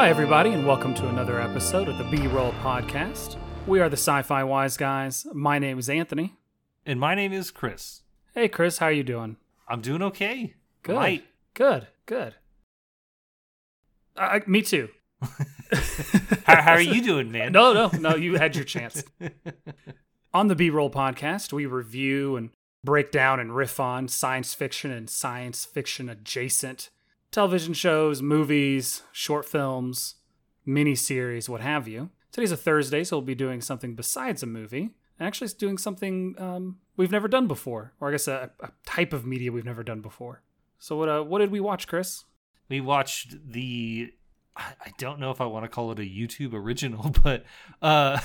Hi, everybody, and welcome to another episode of the B Roll Podcast. We are the Sci Fi Wise Guys. My name is Anthony. And my name is Chris. Hey, Chris, how are you doing? I'm doing okay. Good. Right. Good. Good. Uh, me too. How, how are you doing, man? No, no, no. You had your chance. on the B Roll Podcast, we review and break down and riff on science fiction and science fiction adjacent television shows, movies, short films, miniseries, what have you. Today's a Thursday, so we'll be doing something besides a movie. Actually, it's doing something um, we've never done before, or I guess a, a type of media we've never done before. So, what uh, what did we watch, Chris? We watched the. I don't know if I want to call it a YouTube original, but uh,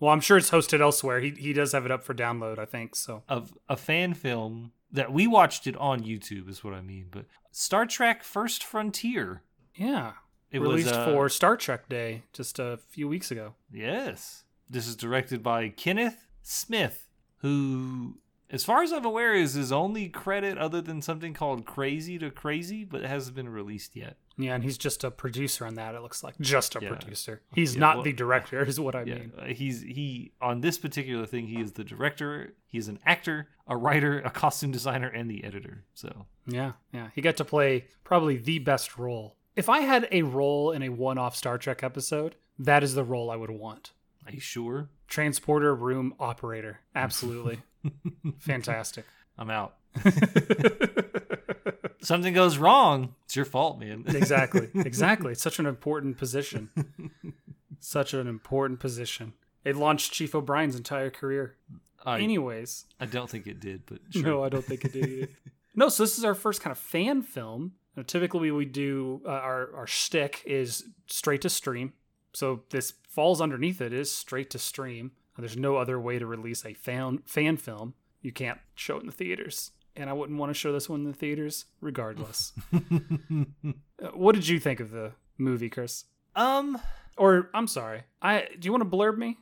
Well, I'm sure it's hosted elsewhere. He he does have it up for download, I think. So, of a fan film that we watched it on YouTube is what I mean. But Star Trek: First Frontier. yeah, It released was uh, for Star Trek Day just a few weeks ago. Yes. This is directed by Kenneth Smith, who, as far as I'm aware, is his only credit other than something called Crazy to Crazy, but it hasn't been released yet. Yeah, and he's just a producer on that. It looks like just a Yeah. producer. He's Yeah, not well- the director, is what I yeah, mean. uh, he's he on this particular thing. He is the director. He's an actor, a writer, a costume designer, and the editor. So Yeah, yeah. He got to play probably the best role. If I had a role in a one-off Star Trek episode, that is the role I would want. are you sure? Transporter room operator. Absolutely. Fantastic. I'm out. Something goes wrong. It's your fault, man. exactly. Exactly. It's such an important position. Such an important position. It launched Chief O'Brien's entire career. I, Anyways, I don't think it did, but sure. no, I don't think it did either. no, so this is our first kind of fan film. Now, typically, we do uh, our our shtick is straight to stream. So this falls underneath it is straight to stream. There's no other way to release a fan fan film. You can't show it in the theaters, and I wouldn't want to show this one in the theaters, regardless. Uh, what did you think of the movie, Chris? um, Or I'm sorry, I do you want to blurb me?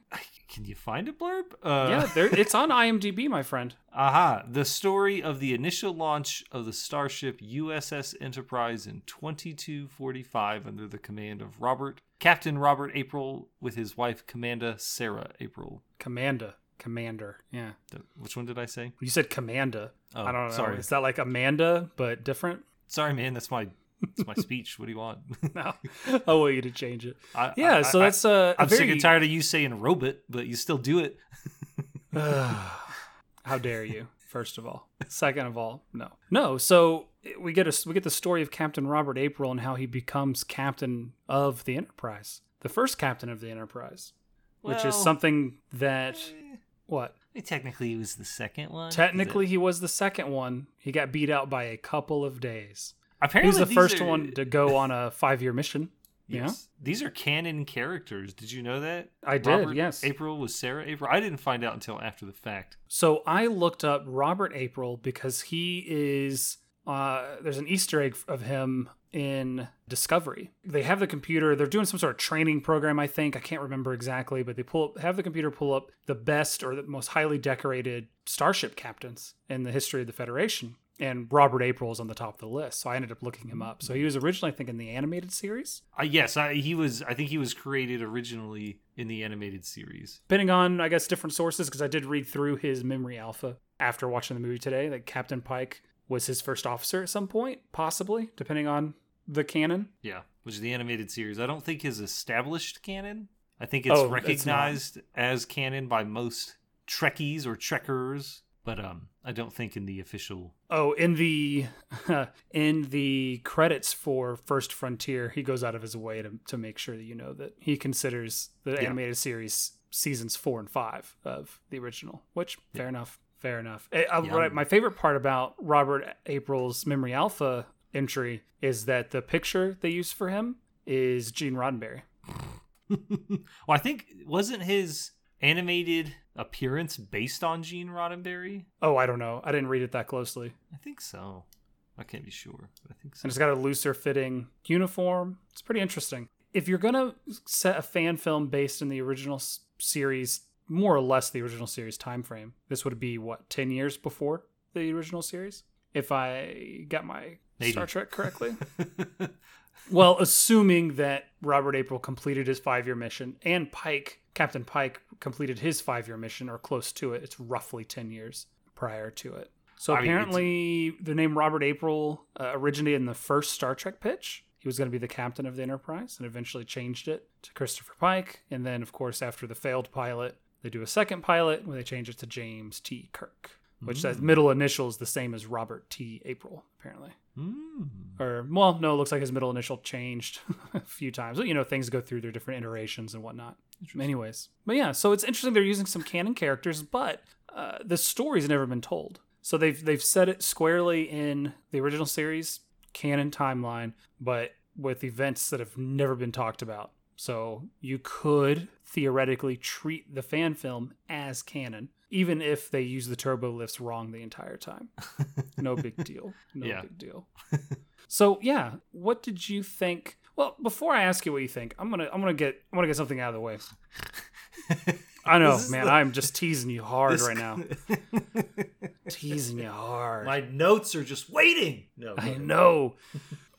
can you find a blurb? Uh, yeah, there, it's on IMDb, my friend. Aha, the story of the initial launch of the starship USS Enterprise in 2245 under the command of Robert, Captain Robert April, with his wife, Commander Sarah April. Commander, Commander. Yeah, The- Which one did I say? you said Commanda. Oh, I don't know. sorry. Is that like Amanda but different? Sorry, man, that's my that's my speech. What do you want? No, I want you to change it. I, Yeah, I- so that's uh, a I'm sick very- and tired of you saying robot, but you still do it. How dare you? First of all, second of all, no, no. So we get a we get the story of Captain Robert April and how he becomes captain of the Enterprise, the first captain of the Enterprise, which is something that what eh, Technically, he was the second one. technically he was the second one. He got beat out by a couple of days. Apparently was the first are- one to go on a five year mission. Yeah. These are canon characters. Did you know that? I did, Robert yes. April was Sarah April. I didn't find out until after the fact. So I looked up Robert April because he is uh, there's an Easter egg of him in Discovery. They have the computer. They're doing some sort of training program. I think I can't remember exactly, but they pull up, have the computer pull up the best or the most highly decorated starship captains in the history of the Federation. And Robert April is on the top of the list, so I ended up looking him up. So he was originally, I think, in the animated series. Uh, yes, I, he was. I think he was created originally in the animated series. depending on I guess different sources because I did read through his memory alpha after watching the movie today that Captain Pike was his first officer at some point, possibly, depending on the canon. Yeah, which is the animated series. I don't think is established canon. I think it's Oh, it's recognized as canon by most Trekkies or Trekkers, but um, I don't think in the official. Oh, in the in the credits for First Frontier, he goes out of his way to to make sure that you know that he considers the Yeah. animated series seasons four and five of the original. Which fair enough, fair enough. Eh, uh, Yeah. what my favorite part about Robert April's memory alpha entry is that the picture they used for him is Gene Roddenberry. well, I think wasn't his animated appearance based on Gene Roddenberry? Oh, I don't know. I didn't read it that closely. I think so. I can't be sure, I think so. and it's got a looser fitting uniform. It's pretty interesting. If you're gonna set a fan film based in the original s- series, more or less the original series time frame, this would be what ten years before the original series, if I got my Maybe. Star Trek correctly. well, assuming that Robert April completed his five year mission and Pike, Captain Pike, completed his five year mission or close to it, it's roughly 10 years prior to it. So I mean, apparently, the name Robert April uh, originated in the first Star Trek pitch. He was going to be the captain of the Enterprise and eventually changed it to Christopher Pike. And then, of course, after the failed pilot, they do a second pilot where they change it to James T. Kirk, which that middle initial is the same as Robert T. April, apparently Mm. or well, no, it looks like his middle initial changed a few times. You know, things go through their different iterations and whatnot. Anyways, but yeah, so it's interesting they're using some canon characters, but uh, the story's never been told. So they've they've set it squarely in the original series canon timeline, but with events that have never been talked about. So you could theoretically treat the fan film as canon, even if they use the turbo lifts wrong the entire time. No big deal. No Yeah. big deal. so yeah, what did you think? Well, before I ask you what you think, I'm gonna I'm gonna get I'm gonna get something out of the way. I know, man. the- I'm just teasing you hard This- right now. teasing you hard. My notes are just waiting. No, I know.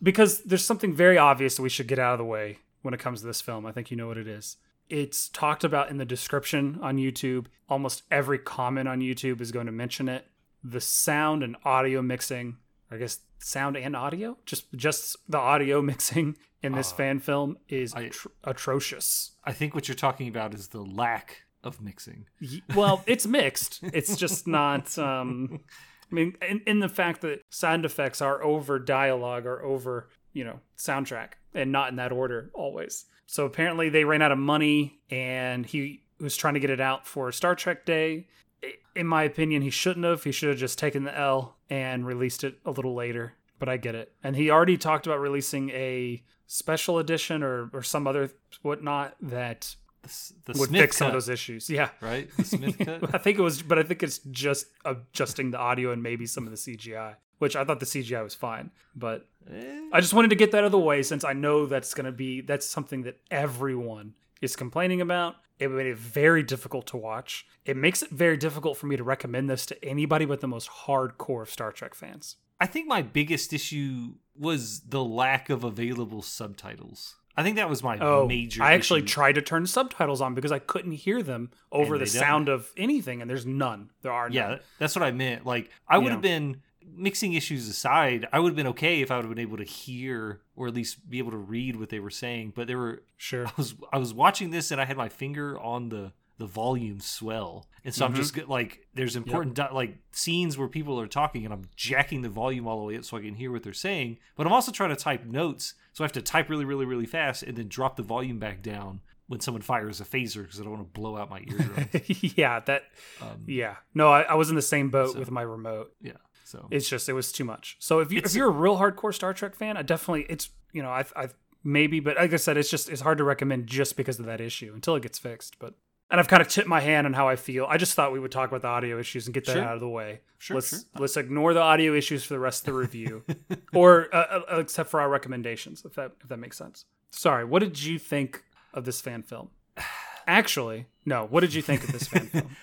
because there's something very obvious that we should get out of the way when it comes to this film. I think you know what it is. It's talked about in the description on YouTube. Almost every comment on YouTube is going to mention it. The sound and audio mixing, I guess sound and audio, just just the audio mixing in this Uh, fan film is I- atro- atrocious. I think what you're talking about is the lack of mixing. Well, it's mixed. It's just not. Um, I mean, in, in the fact that sound effects are over dialogue or over, you know, soundtrack and not in that order always. So apparently they ran out of money and he was trying to get it out for Star Trek Day. In my opinion, he shouldn't have. He should have just taken the L and released it a little later. But I get it. And he already talked about releasing a special edition or, or some other whatnot that The, the would Smith fix some of those issues. Yeah. right? The Smith cut. I think it was, but I think it's just adjusting the audio and maybe some of the CGI, which I thought the CGI was fine. But Eh, I just wanted to get that out of the way since I know that's going to be that's something that everyone is complaining about. It made it very difficult to watch. It makes it very difficult for me to recommend this to anybody but the most hardcore of Star Trek fans. I think my biggest issue was the lack of available subtitles. I think that was my Oh, major. I actually issue. tried to turn subtitles on because I couldn't hear them over the don't. sound of anything, and there's none. There are none. Yeah, that's what I meant. Like, I would have been mixing issues aside. I would have been okay if I would have been able to hear or at least be able to read what they were saying. But there were sure. I was I was watching this and I had my finger on the the volume swell, and so I'm Mhm. just like, there's important di- like scenes where people are talking, and I'm jacking the volume all the way up so I can hear what they're saying. But I'm also trying to type notes, so I have to type really, really, really fast, and then drop the volume back down when someone fires a phaser because I don't want to blow out my eardrums. yeah, that. um, Yeah, no, I, I was in the same boat So- with my remote. yeah, so It's just it was too much. So if you if you're a real hardcore Star Trek fan, I definitely it's you know I I maybe, but like I said, it's just it's hard to recommend just because of that issue until it gets fixed. But and I've kind of tipped my hand on how I feel. I just thought we would talk about the audio issues and get that Sure. out of the way. Sure, let's sure. let's ignore the audio issues for the rest of the review, or uh, uh, except for our recommendations, if that if that makes sense. Sorry, what did you think of this fan film? Actually, no. What did you think of this fan film?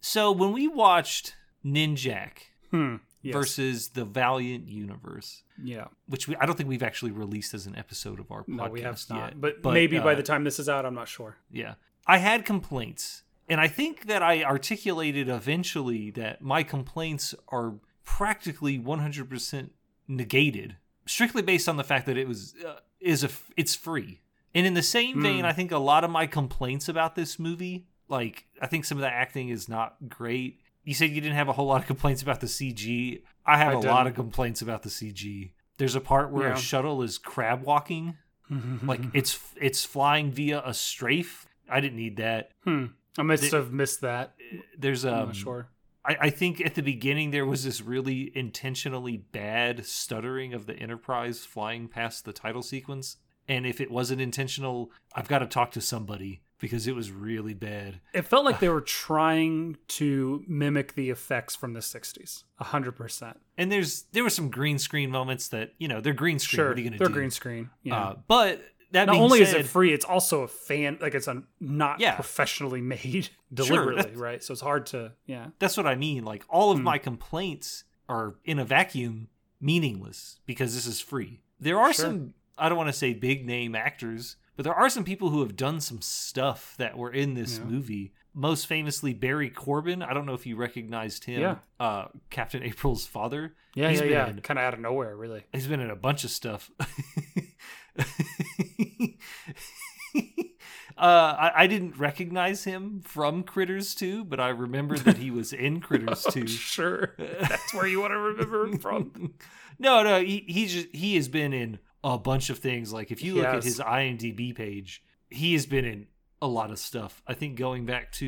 so when we watched Ninjak Hmm. Yes. versus the Valiant Universe, yeah. which we, I don't think we've actually released as an episode of our podcast. No, we have not. yet. But, maybe by uh, the time this is out, I'm not sure. Yeah. I had complaints. And I think that I articulated eventually that my complaints are practically 100% negated, strictly based on the fact that it was uh, is a f- it's free. And in the same vein, Hmm. I think a lot of my complaints about this movie, like I think some of the acting is not great. You said you didn't have a whole lot of complaints about the CG. I have I a lot of complaints about the CG. There's a part where Yeah. a shuttle is crab walking like it's it's flying via a strafe. I didn't need that. hmm. I must have missed that. There's I'm um, not sure. I, I think at the beginning there was this really intentionally bad stuttering of the Enterprise flying past the title sequence, and if it wasn't intentional, I've got to talk to somebody because it was really bad. It felt like they were trying to mimic the effects from the 60s. 100%. And there's there were some green screen moments that you know they're green screen. Sure. what are you gonna They're do? green screen. Yeah. Uh, but that not only is it free, it's also a fan, like it's a not Yeah. professionally made deliberately, that's- right? So it's hard to, yeah. that's what I mean. Like all of Hmm. my complaints are in a vacuum meaningless because this is free. There are Sure. some I don't want to say big name actors, but there are some people who have done some stuff that were in this Yeah. movie. Most famously, Barry Corbin. I don't know if you recognized him. Yeah. Uh, Captain April's father. Yeah, He's yeah, been yeah. Kind of out of nowhere, really. He's been in a bunch of stuff. uh, I, I didn't recognize him from Critters 2, but I remember that he was in Critters 2. Sure. That's where you want to remember him from. no, no, he he's just, he has been in a bunch of things. Like if you look at his IMDb page, he has been in a lot of stuff. I think going back to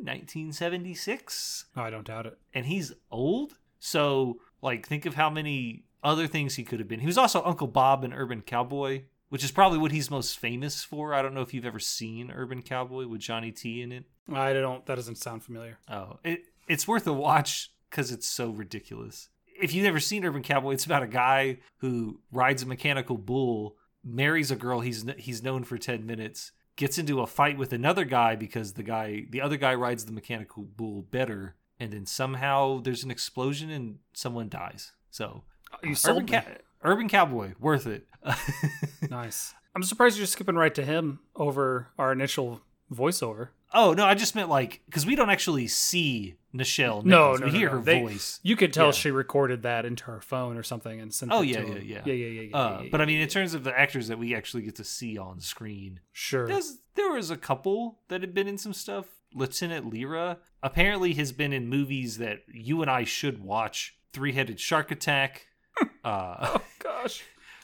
1976 No, I don't doubt it. and he's old. So, like, think of how many other things he could have been. He was also Uncle Bob in Urban Cowboy, which is probably what he's most famous for. I don't know if you've ever seen Urban Cowboy with Johnny T in it. I don't. That doesn't sound familiar. Oh, it it's worth a watch because it's so ridiculous. If you've never seen Urban Cowboy, it's about a guy who rides a mechanical bull, marries a girl he's he's known for ten minutes, gets into a fight with another guy because the guy the other guy rides the mechanical bull better, and then somehow there's an explosion and someone dies. So You uh, sold Urban, me. Cow- Urban Cowboy, worth it. Nice. I'm surprised you're skipping right to him over our initial voiceover. oh no, I just meant like because we don't actually see Nichelle. No, Nichols. no, we no, hear no. her They- voice. You could tell Yeah. she recorded that into her phone or something and sent Oh, it yeah, to yeah, yeah. yeah, yeah, yeah, yeah, Uh, yeah, but I mean, in terms of the actors that we actually get to see on screen, sure. there was a couple that had been in some stuff. Lieutenant Lyra apparently has been in movies that you and I should watch: Three Headed Shark Attack, uh, Oh gosh.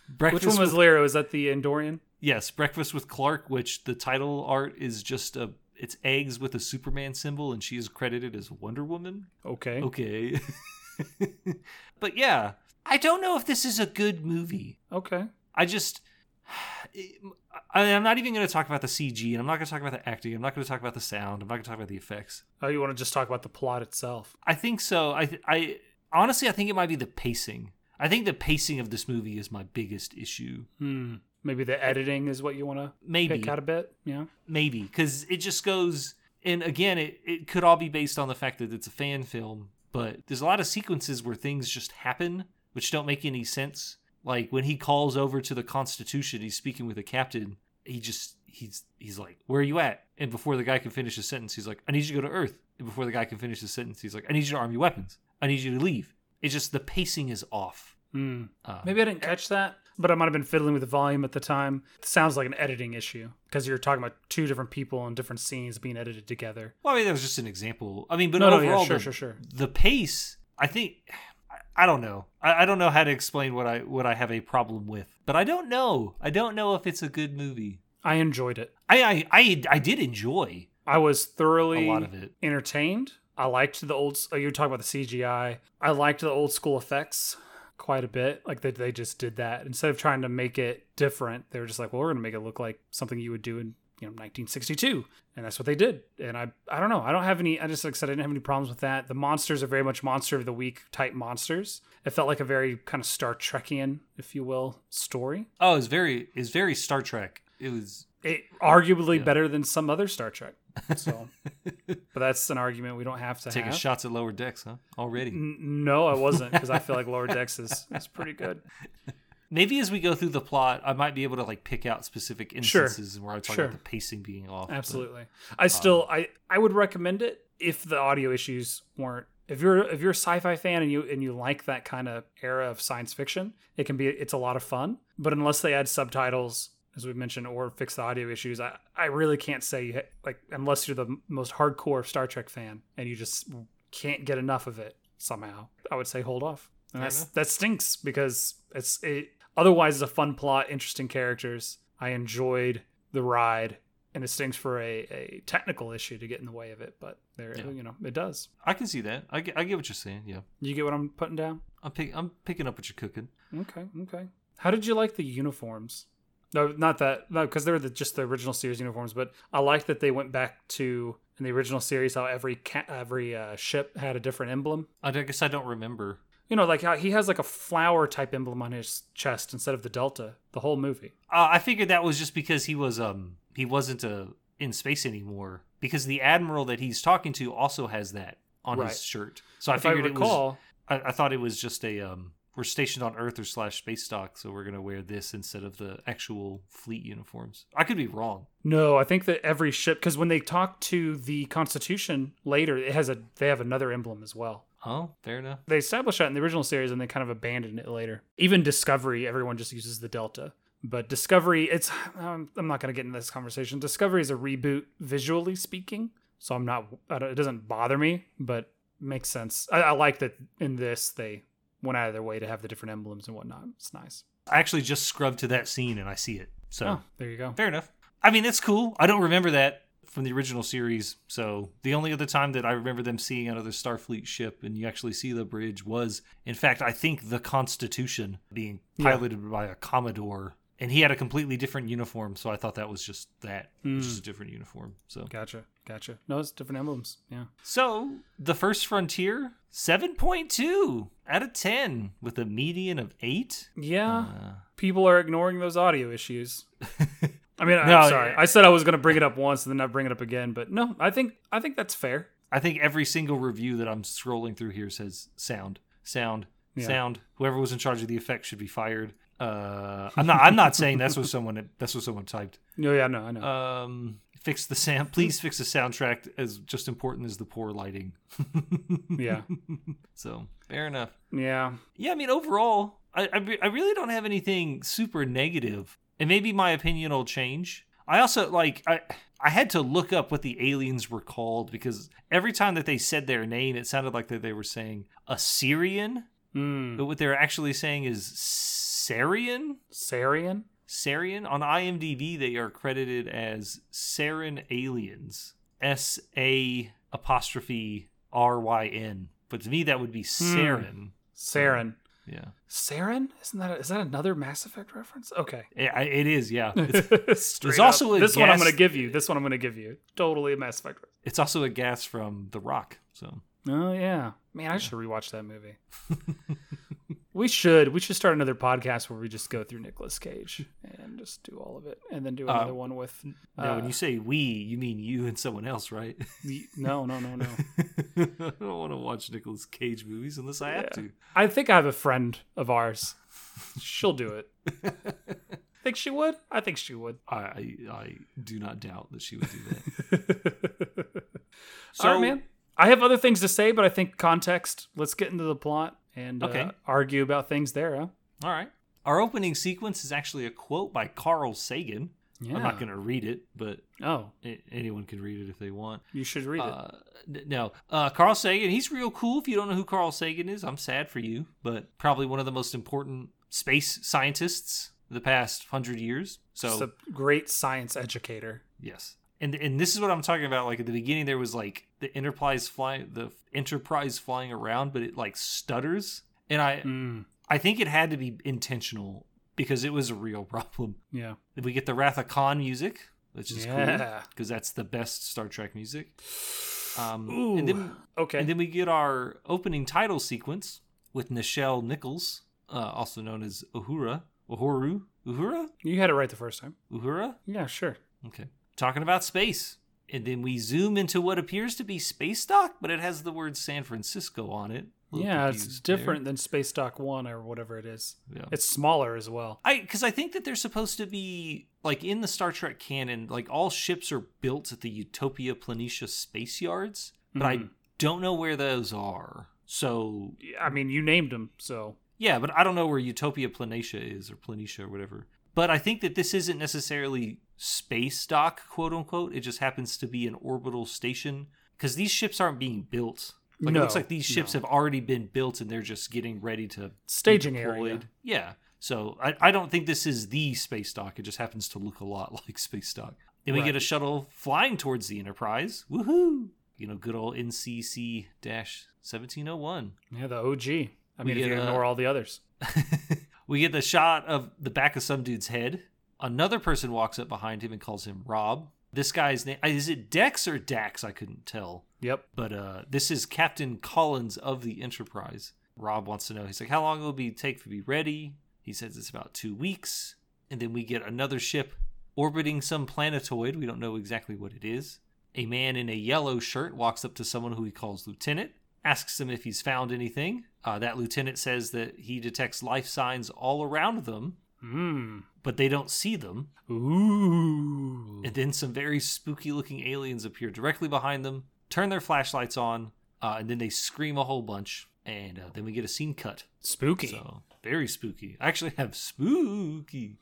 Breakfast. Which one was with, Lyra? Was that the Andorian? yes, Breakfast with Clark, which the title art is just a it's eggs with a Superman symbol, and she is credited as Wonder Woman. Okay. Okay, but yeah, I don't know if this is a good movie. Okay. I just. I, I'm not even going to talk about the CG, and I'm not going to talk about the acting. I'm not going to talk about the sound. I'm not going to talk about the effects. Oh, you want to just talk about the plot itself? I think so. I, I honestly, I think it might be the pacing. I think the pacing of this movie is my biggest issue. Hmm. Maybe the editing is what you want to Maybe, pick out a bit. Yeah. maybe, because it just goes. And again, it, it could all be based on the fact that it's a fan film, but there's a lot of sequences where things just happen, which don't make any sense. Like when he calls over to the Constitution, he's speaking with a captain. He just he's he's like, "Where are you at?" And before the guy can finish his sentence, he's like, "I need you to go to Earth." And before the guy can finish his sentence, he's like, "I need you to arm your weapons. I need you to leave." It's just the pacing is off. Uh, Maybe I didn't catch that, but I might have been fiddling with the volume at the time. It sounds like an editing issue because you're talking about two different people and different scenes being edited together. Well, I mean, that was just an example. I mean, but no, no, overall, yeah, sure, the, sure, sure. the pace, I think, I, I don't know. I, I don't know how to explain what I what I have a problem with. But I don't know. I don't know if it's a good movie. I enjoyed it. I I I, I did enjoy I was thoroughly a lot of it. entertained. I liked the old. Oh, you were talking about the CGI. I liked the old school effects quite a bit. Like they they just did that instead of trying to make it different. They were just like, well, we're gonna make it look like something you would do in you know 1962, and that's what they did. And I I don't know. I don't have any. I just like I said I didn't have any problems with that. The monsters are very much monster of the week type monsters. It felt like a very kind of Star Trekian, if you will, story. Oh, it's very it's very Star Trek. It was It arguably Yeah. better than some other Star Trek. So, but that's an argument we don't have to taking have. shots at lower decks, huh? Already. N- no, I wasn't because I feel like Lower Decks is, is pretty good. Maybe as we go through the plot, I might be able to like pick out specific Sure. instances where I talk Sure. about the pacing being off. but- Absolutely. I still um, I I would recommend it if the audio issues weren't if you're if you're a sci-fi fan and you and you like that kind of era of science fiction, it can be it's a lot of fun. But unless they add subtitles, as we mentioned, or fix the audio issues, I I really can't say you ha- like unless you're the most hardcore Star Trek fan and you just can't get enough of it somehow. I would say hold off. And that's that stinks because it's it otherwise it's a fun plot, interesting characters. I enjoyed the ride and it stinks for a, a technical issue to get in the way of it, but there Yeah. you know, it does. I can see that. I get, I get what you're saying. Yeah, You get what I'm putting down? I'm pick, I'm picking up what you're cooking. Okay, okay. How did you like the uniforms? No, not that. No, because they were the, just the original series uniforms. But I like that they went back to in the original series how every ca- every uh, ship had a different emblem. I guess I don't remember. You know, like how he has like a flower type emblem on his chest instead of the delta. The whole movie. Uh, I figured that was just because he was um he wasn't uh, in space anymore because the admiral that he's talking to also has that on Right. his shirt. So I if I figured it was. I, I thought it was just a um we're stationed on Earth or slash space dock, so we're gonna wear this instead of the actual fleet uniforms. I could be wrong. No, I think that every ship because when they talk to the Constitution later, it has a they have another emblem as well. Oh, fair enough. They established that in the original series and they kind of abandoned it later. Even Discovery, everyone just uses the Delta. But Discovery, it's um, I'm not going to get into this conversation. Discovery is a reboot visually speaking, so I'm not. I don't- it doesn't bother me, but makes sense. I, I like that in this they went out of their way to have the different emblems and whatnot. It's nice. I actually just scrubbed to that scene and I see it. So Oh, there you go. fair enough. I mean, it's cool. I don't remember that from the original series. So the only other time that I remember them seeing another Starfleet ship and you actually see the bridge was, in fact, I think the Constitution being Yeah. piloted by a Commodore. And he had a completely different uniform, so I thought that was just that, just a different uniform. So, Gotcha, gotcha. No, it's different emblems. Yeah. so the first frontier, seven point two out of ten, with a median of eight. Yeah. Uh, People are ignoring those audio issues. I mean, No, I'm sorry. I said I was going to bring it up once and then not bring it up again, but no, I think I think that's fair. I think every single review that I'm scrolling through here says sound, sound, Yeah. sound. Whoever was in charge of the effects should be fired. Uh, I'm not. I'm not saying that's what someone. That's what someone typed. No, yeah, no, I know. Um, fix the sound. Please fix the soundtrack as just important as the poor lighting. yeah, So fair enough. yeah. Yeah, I mean overall, I I, I really don't have anything super negative. negative, and maybe my opinion will change. I also like I I had to look up what the aliens were called because every time that they said their name, it sounded like that they were saying Assyrian, Mm. but what they're actually saying is Sarian. Sarian. Sarian on IMDb, they are credited as Sarin Aliens. S A apostrophe R Y N. But to me, that would be hmm. Sarin. Saren. Yeah. Saren? Isn't that is that another Mass Effect reference? Okay. It, it is, yeah. It's, There's up. also a this one I'm going to give you. This one I'm going to give you. Totally a Mass Effect. reference. it's also a gas from The Rock. So Oh yeah, man, I should rewatch that movie. we should. We should start another podcast where we just go through Nicolas Cage and just do all of it, and then do Uh, another one with. now, when Uh, you say we, you mean you and someone else, right? the- No, no, no, no. I don't want to watch Nicolas Cage movies unless I have to. I think I have a friend of ours. She'll do it. Think she would? I think she would. I, I I do not doubt that she would do that. So, All right, man. I have other things to say, but I think context. Let's get into the plot and Okay. uh, argue about things there. Huh? all right. Our opening sequence is actually a quote by Carl Sagan. Yeah. I'm not going to read it, but Oh, anyone can read it if they want. you should read it. Uh, n- no, uh, Carl Sagan. He's real cool. If you don't know who Carl Sagan is, I'm sad for you, but probably one of the most important space scientists the past hundred years. So Just a great science educator. yes, and and this is what I'm talking about. Like at the beginning, there was like the Enterprise flying, the Enterprise flying around, but it like stutters, and I Mm, I think it had to be intentional because it was a real problem. yeah. We get the Wrath of Khan music, which is cool because that's the best Star Trek music. Um, Ooh. and then Okay. and then we get our opening title sequence with Nichelle Nichols, uh, also known as Uhura. Uhuru? Uhura? you had it right the first time. Uhura? Yeah, sure. Okay. Talking about space. And then we zoom into what appears to be space dock, but it has the word San Francisco on it. Yeah, it's confused there. different than Space Dock 1 or whatever it is. Yeah. It's smaller as well. I because I think that they're supposed to be like in the Star Trek canon, like all ships are built at the Utopia Planitia space yards, but I Mhm. don't know where those are. So I mean, you named them, so. Yeah, but I don't know where Utopia Planitia is or Planitia or whatever. But I think that this isn't necessarily space dock, quote unquote. It just happens to be an orbital station because these ships aren't being built. Like it looks like these ships no. have already been built and they're just getting ready to Staging area. Yeah. So I, I don't think this is the space dock. It just happens to look a lot like space dock. Then we Right. get a shuttle flying towards the Enterprise. Woohoo! You know, good old NCC 1701. Yeah, the OG. I mean, if you ignore all the others. we get the shot of the back of some dude's head. Another person walks up behind him and calls him Rob. This guy's name is it Dex or Dax? I couldn't tell. Yep. But uh, this is Captain Collins of the Enterprise. Rob wants to know. He's like, "How long will it be take to be ready?" He says it's about two weeks. And then we get another ship orbiting some planetoid. We don't know exactly what it is. A man in a yellow shirt walks up to someone who he calls Lieutenant. asks him if he's found anything. Uh, that lieutenant says that he detects life signs all around them, Mm. but they don't see them. Ooh. And then some very spooky looking aliens appear directly behind them, turn their flashlights on, uh, and then they scream a whole bunch. And uh, then we get a scene cut. Spooky. So very spooky. I actually have spooky.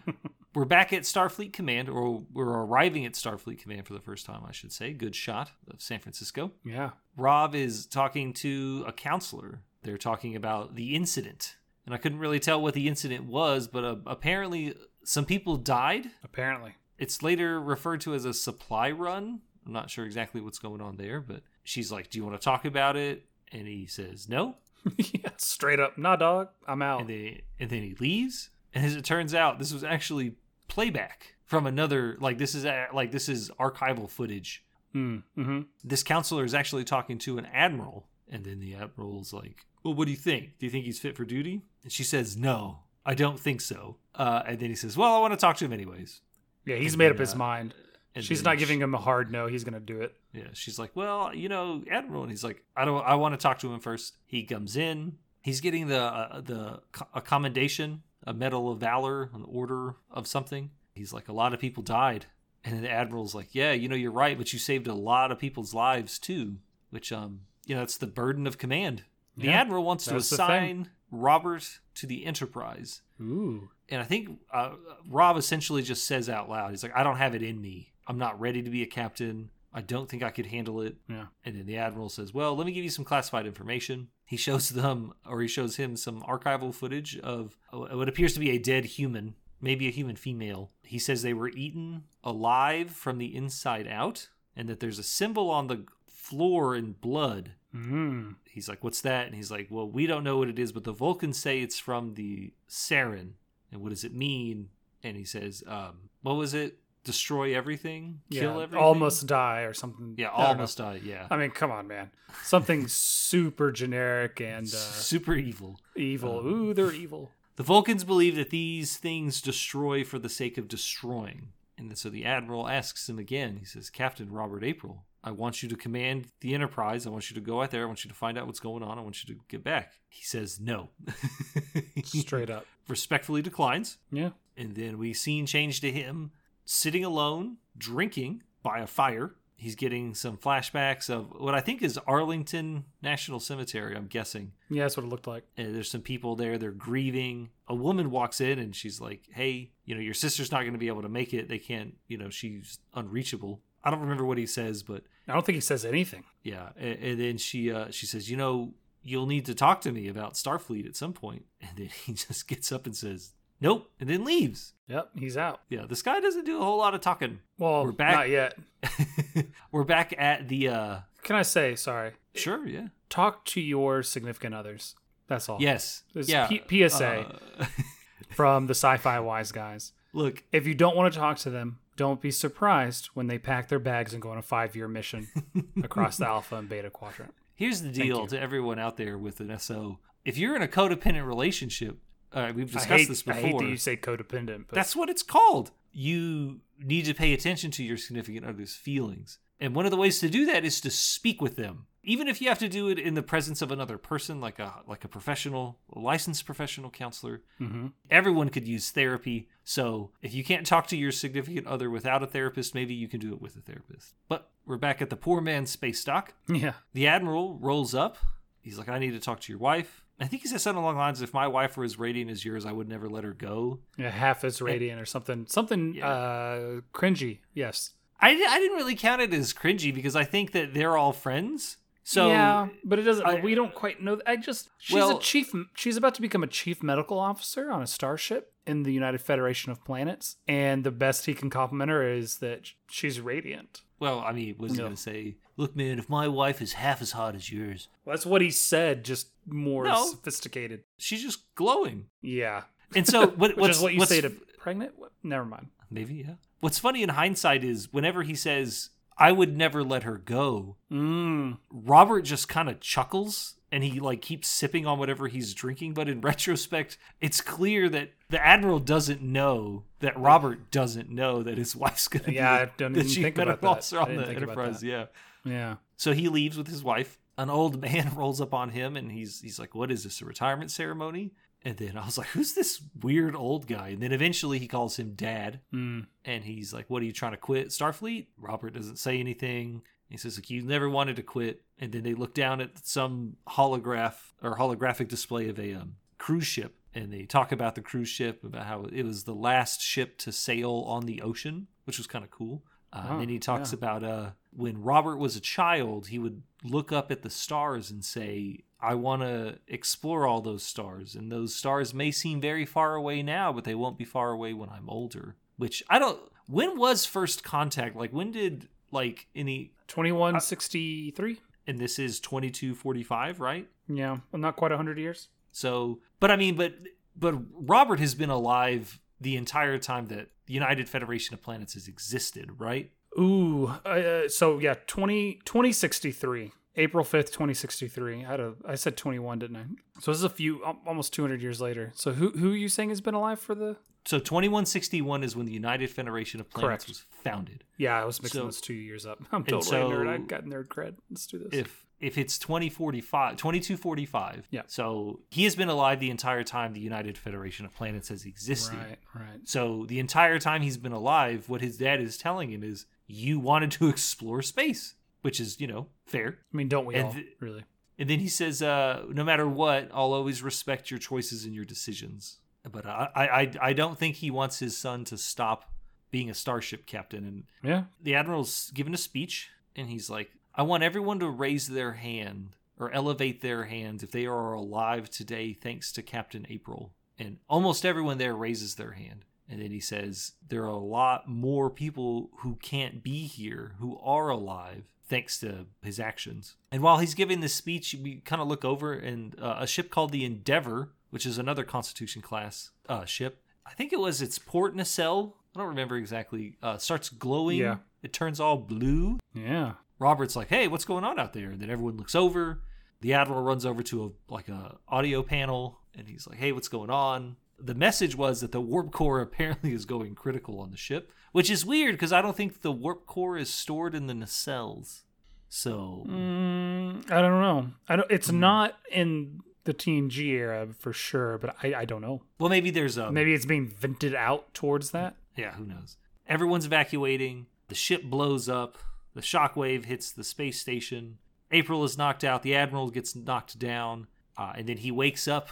we're back at Starfleet Command, or we're arriving at Starfleet Command for the first time, I should say. Good shot of San Francisco. Yeah. Rob is talking to a counselor. They're talking about the incident. And I couldn't really tell what the incident was, but uh, apparently some people died. Apparently. It's later referred to as a supply run. I'm not sure exactly what's going on there, but she's like, Do you want to talk about it? And he says, No. yeah. Straight up. Nah, dog. I'm out. and then and then he leaves. And as it turns out, this was actually playback from another. Like this is like this is archival footage. Mm. hmm This counselor is actually talking to an admiral, and then the admiral's like, "Well, what do you think? Do you think he's fit for duty?" And she says, "No, I don't think so." Uh, and then he says, "Well, I want to talk to him anyways." Yeah, he's And made then, up his uh, mind. And She's not giving she- him a hard no. He's gonna do it. Yeah, she's like, "Well, you know, Admiral," and he's like, "I don't. I want to talk to him first. He comes in. He's getting the uh, the a commendation, a medal of valor, an order of something. He's like, a lot of people died, and then the admiral's like, "Yeah, you know, you're right, but you saved a lot of people's lives too." Which, um, you know, it's the burden of command. The Yeah, admiral wants to that's the thing. assign Robert to the Enterprise, Ooh. and I think uh, Rob essentially just says out loud, "He's like, I don't have it in me. I'm not ready to be a captain. I don't think I could handle it." Yeah. And then the admiral says, "Well, let me give you some classified information." He shows them, or he shows him, some archival footage of what appears to be a dead human, maybe a human female. He says they were eaten alive from the inside out, and that there's a symbol on the floor in blood. Mm. He's like, "What's that?" And he's like, "Well, we don't know what it is, but the Vulcans say it's from the Saren. And what does it mean?" And he says, um, "What was it? Destroy everything, kill yeah. everything, Almost die or something. yeah, I almost die, yeah." I mean, come on, man. Something super generic and uh, Super evil. evil. um, Ooh, they're evil. The Vulcans believe that these things destroy for the sake of destroying. And so the Admiral asks him again. He says, Captain Robert April, I want you to command the Enterprise. I want you to go out there. I want you to find out what's going on. I want you to get back. He says, No. Straight up. Respectfully declines. Yeah. And then we scene change to him sitting alone, drinking by a fire. He's getting some flashbacks of what I think is Arlington National Cemetery, I'm guessing. Yeah, that's what it looked like. and there's some people there they're grieving a woman walks in and she's like hey you know your sister's not going to be able to make it they can't you know she's unreachable i don't remember what he says but I don't think he says anything. yeah and, and then she uh she says you know you'll need to talk to me about starfleet at some point. and then he just gets up and says nope and then leaves Yep, he's out. yeah this guy doesn't do a whole lot of talking Well, We're back. not yet. we're back at the uh Can I say sorry? sure yeah Talk to your significant others. That's all. yes This yeah P- PSA uh, from the sci-fi wise guys. look If you don't want to talk to them, don't be surprised when they pack their bags and go on a five-year mission across the Alpha and Beta Quadrant. Here's the deal to everyone out there with an SO. If you're in a codependent relationship, uh, we've discussed hate, this I hate before. that you say codependent, but That's what it's called. You need to pay attention to your significant other's feelings. And one of the ways to do that is to speak with them. Even if you have to do it in the presence of another person, like a like a professional, a licensed professional counselor, Mhm. everyone could use therapy. So if you can't talk to your significant other without a therapist, maybe you can do it with a therapist. But we're back at the poor man's space dock. yeah, The admiral rolls up. He's like, I need to talk to your wife. I think he said something along the lines if my wife were as radiant as yours, I would never let her go. yeah, half as radiant or something, something Yeah. uh, cringy. Yes. I, I didn't really count it as cringy because I think that they're all friends. So yeah, but it doesn't. I- we don't quite know. I just she's Well- a chief. She's about to become a chief medical officer on a starship in the United Federation of Planets, and the best he can compliment her is that she's radiant. well, I mean, was he No. going to say, look, man, if my wife is half as hot as yours, Well, that's what he said, just more No. sophisticated. she's just glowing. Yeah, And so what, which what's, is what you what's- say to pregnant. What? Never mind. maybe, yeah. What's funny in hindsight is whenever he says, I would never let her go, Mm. Robert just kind of chuckles and he like keeps sipping on whatever he's drinking. But in retrospect, it's clear that the admiral doesn't know that Robert doesn't know that his wife's gonna Yeah, I be don't the even chief think about medical that. officer on the Enterprise. Yeah. Yeah. So he leaves with his wife. an old man rolls up on him and he's he's like, "What is this? A retirement ceremony?" And then I was like, "Who's this weird old guy?" And then eventually he calls him Dad, Mm. and he's like, "What are you trying to quit Starfleet?" Robert doesn't say anything. He says, like, "You never wanted to quit." And then they look down at some holograph or holographic display of a um, cruise ship, and they talk about the cruise ship, about how it was the last ship to sail on the ocean, which was kind of cool. Uh, and then Oh, he talks yeah. about uh, when Robert was a child, he would look up at the stars and say, I want to explore all those stars. And those stars may seem very far away now, but they won't be far away when I'm older. Which I don't. When was first contact? Like, when did, like, any. 2163? Uh, and this is 2245, right? yeah, well, not quite 100 years. So, but I mean, but but Robert has been alive the entire time that the United Federation of Planets has existed, right? Ooh, uh, so yeah, 20, 2063. April 5th, 2063. I had a I said 21, didn't I? So this is a few almost 200 years later. So who who are you saying has been alive for the So 2161 is when the United Federation of Planets Correct. was founded. Yeah, I was mixing So- those two years up. I'm totally a nerd. I so- got nerd cred. Let's do this. If if it's 2045, 2245. Yeah. So he has been alive the entire time the United Federation of Planets has existed. right, right. So the entire time he's been alive, what his dad is telling him is you wanted to explore space, which is, you know, fair. I mean, don't we And all? th- really? And then he says, uh, "No matter what, I'll always respect your choices and your decisions." But I, I, I- I don't think he wants his son to stop being a starship captain. And Yeah. the admiral's given a speech, and he's like, "I want everyone to raise their hand or elevate their hand if they are alive today, thanks to Captain April." And almost everyone there raises their hand. And then he says, "There are a lot more people who can't be here who are alive." thanks to his actions. And while he's giving this speech, we kind of look over and uh, a ship called the Endeavor, which is another Constitution class uh, ship. I think it was its port nacelle. I don't remember exactly. Uh, starts glowing. Yeah. It turns all blue. Yeah. Robert's like, "Hey, what's going on out there?" And then everyone looks over. The admiral runs over to a like a audio panel, and he's like, "Hey, what's going on?" The message was that the warp core apparently is going critical on the ship, which is weird because I don't think the warp core is stored in the nacelles. So Mm, I don't know. I don't. It's Hmm. not in the TNG era for sure, but I, I don't know. Well, maybe there's a Maybe it's being vented out towards that. yeah, who knows? Everyone's evacuating. The ship blows up. The shockwave hits the space station. April is knocked out. The admiral gets knocked down, uh, and then he wakes up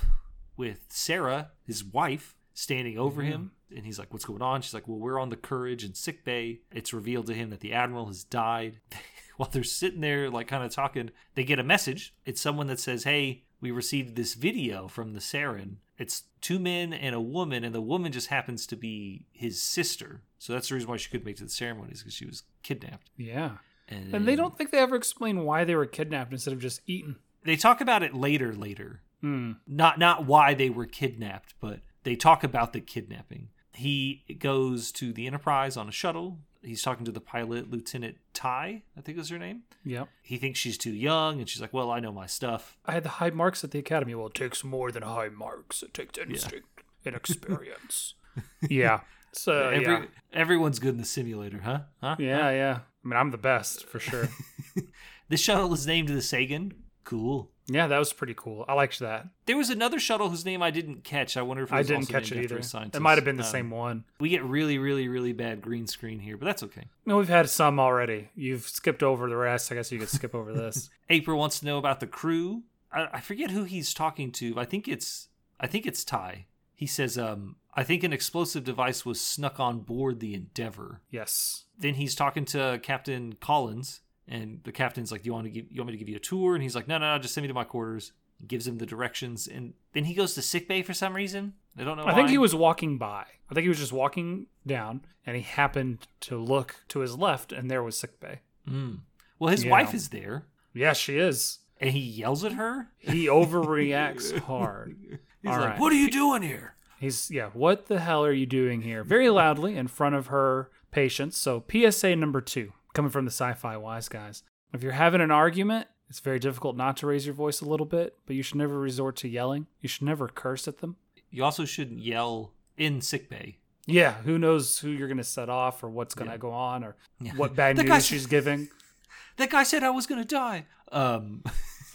with Sarah, his wife, standing over him. And he's like, "What's going on?" She's like, "Well, we're on the Courage in sick bay." It's revealed to him that the admiral has died. While they're sitting there, like kind of talking, they get a message. It's someone that says, "Hey, we received this video from the Saren. It's two men and a woman, and the woman just happens to be his sister. So that's the reason why she couldn't make it to the ceremonies because she was kidnapped. Yeah. And, And they don't think they ever explain why they were kidnapped instead of just eaten. They talk about it later. Later, Hmm. not not why they were kidnapped, but they talk about the kidnapping. He goes to the Enterprise on a shuttle. He's talking to the pilot, Lieutenant Ty, I think is her name. Yeah. He thinks she's too young, and she's like, "Well, I know my stuff." I had the high marks at the academy. Well, it takes more than high marks. It takes instinct and experience. yeah. So Every, yeah. Everyone's good in the simulator, huh? Huh? Yeah, yeah. I mean, I'm the best for sure. This shuttle is named the Sagan. Cool. Yeah, that was pretty cool. I liked that. There was another shuttle whose name I didn't catch. I wonder if it I didn't catch it either. It might have been the Um, same one. We get really, really, really bad green screen here, but that's okay. No, we've had some already. You've skipped over the rest. I guess you could skip over this. April wants to know about the crew. I, I forget who he's talking to. I think it's I think it's Ty. He says, um, I think an explosive device was snuck on board the Endeavor. Yes. Then he's talking to Captain Collins, and the captain's like, "Do you want to give you want me to give you a tour?" And he's like, "No, no, no, just send me to my quarters." He gives him the directions, and then he goes to sick bay for some reason. I don't know. I think he was walking by. I think he was just walking down, and he happened to look to his left, and there was sick bay. Mm. Well, his Yeah. wife is there, Yeah, she is. and he yells at her. He overreacts hard. He's All like, right. "What are you doing here?" He's yeah. What the hell are you doing here? Very loudly in front of her patients. So PSA number two, coming from the sci-fi wise guys. If you're having an argument, it's very difficult not to raise your voice a little bit, but you should never resort to yelling. You should never curse at them. You also shouldn't yell in sick bay. Yeah, who knows who you're going to set off or what's going to Yeah. go on or Yeah. what bad news she's giving. That guy said I was gonna die. Um,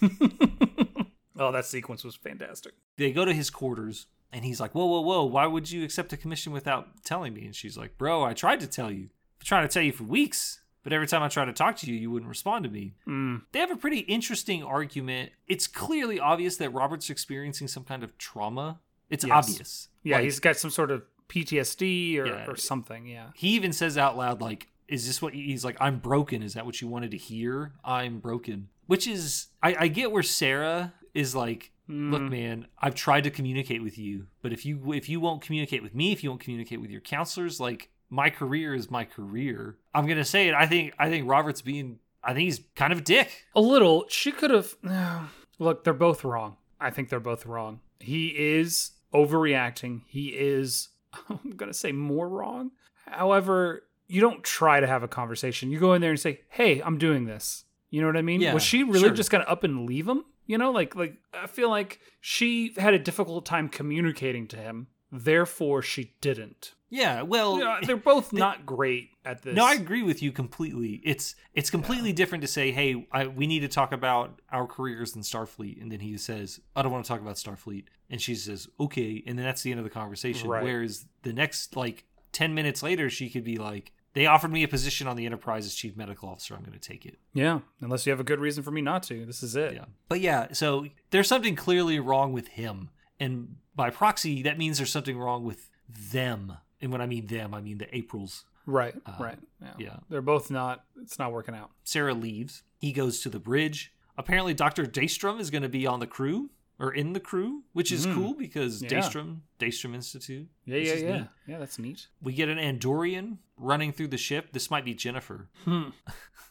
oh, that sequence was fantastic. They go to his quarters and he's like, Whoa, whoa, whoa, why would you accept a commission without telling me? And she's like, Bro, I tried to tell you. I've been trying to tell you for weeks. But every time I try to talk to you, you wouldn't respond to me. Mm. They have a pretty interesting argument. It's clearly obvious that Robert's experiencing some kind of trauma. It's Yes. obvious. Yeah, Like, he's got some sort of PTSD or, Yeah. or something. Yeah. he even says out loud like is this what he's like i'm broken is that what you wanted to hear i'm broken which is i, I get where sarah is like look Mhm. man i've tried to communicate with you but if you if you won't communicate with me if you won't communicate with your counselors like my career is my career i'm gonna say it i think i think robert's being i think he's kind of a dick A little. She could have. Look, they're both wrong. I think they're both wrong. He is overreacting. He is, I'm going to say, more wrong. However, you don't try to have a conversation. You go in there and say, hey, I'm doing this. You know what I mean? Yeah, Was she really sure. just to up and leave him? You know, like, like I feel like she had a difficult time communicating to him. Therefore, she didn't. Yeah well they're both not great at this. No, I agree with you completely. It's it's completely different to say, "Hey, I, we need to talk about our careers in Starfleet," and then he says, "I don't want to talk about Starfleet," and she says, "Okay," and then that's the end of the conversation. Right. Whereas the next like ten minutes later, she could be like, "They offered me a position on the Enterprise as chief medical officer. I'm going to take it." Yeah, unless you have a good reason for me not to. This is it. Yeah, but yeah, so there's something clearly wrong with him, and by proxy, that means there's something wrong with them. And when I mean them, I mean the Aprils. Right, Uh, right. Yeah. yeah. They're both not, it's not working out. Sarah leaves. He goes to the bridge. Apparently, Dr. Daystrom is going to be on the crew or in the crew, which is Mhm. cool because Yeah. Daystrom, Daystrom Institute. Yeah, yeah, yeah. neat. Yeah, that's neat. We get an Andorian running through the ship. This might be Jennifer.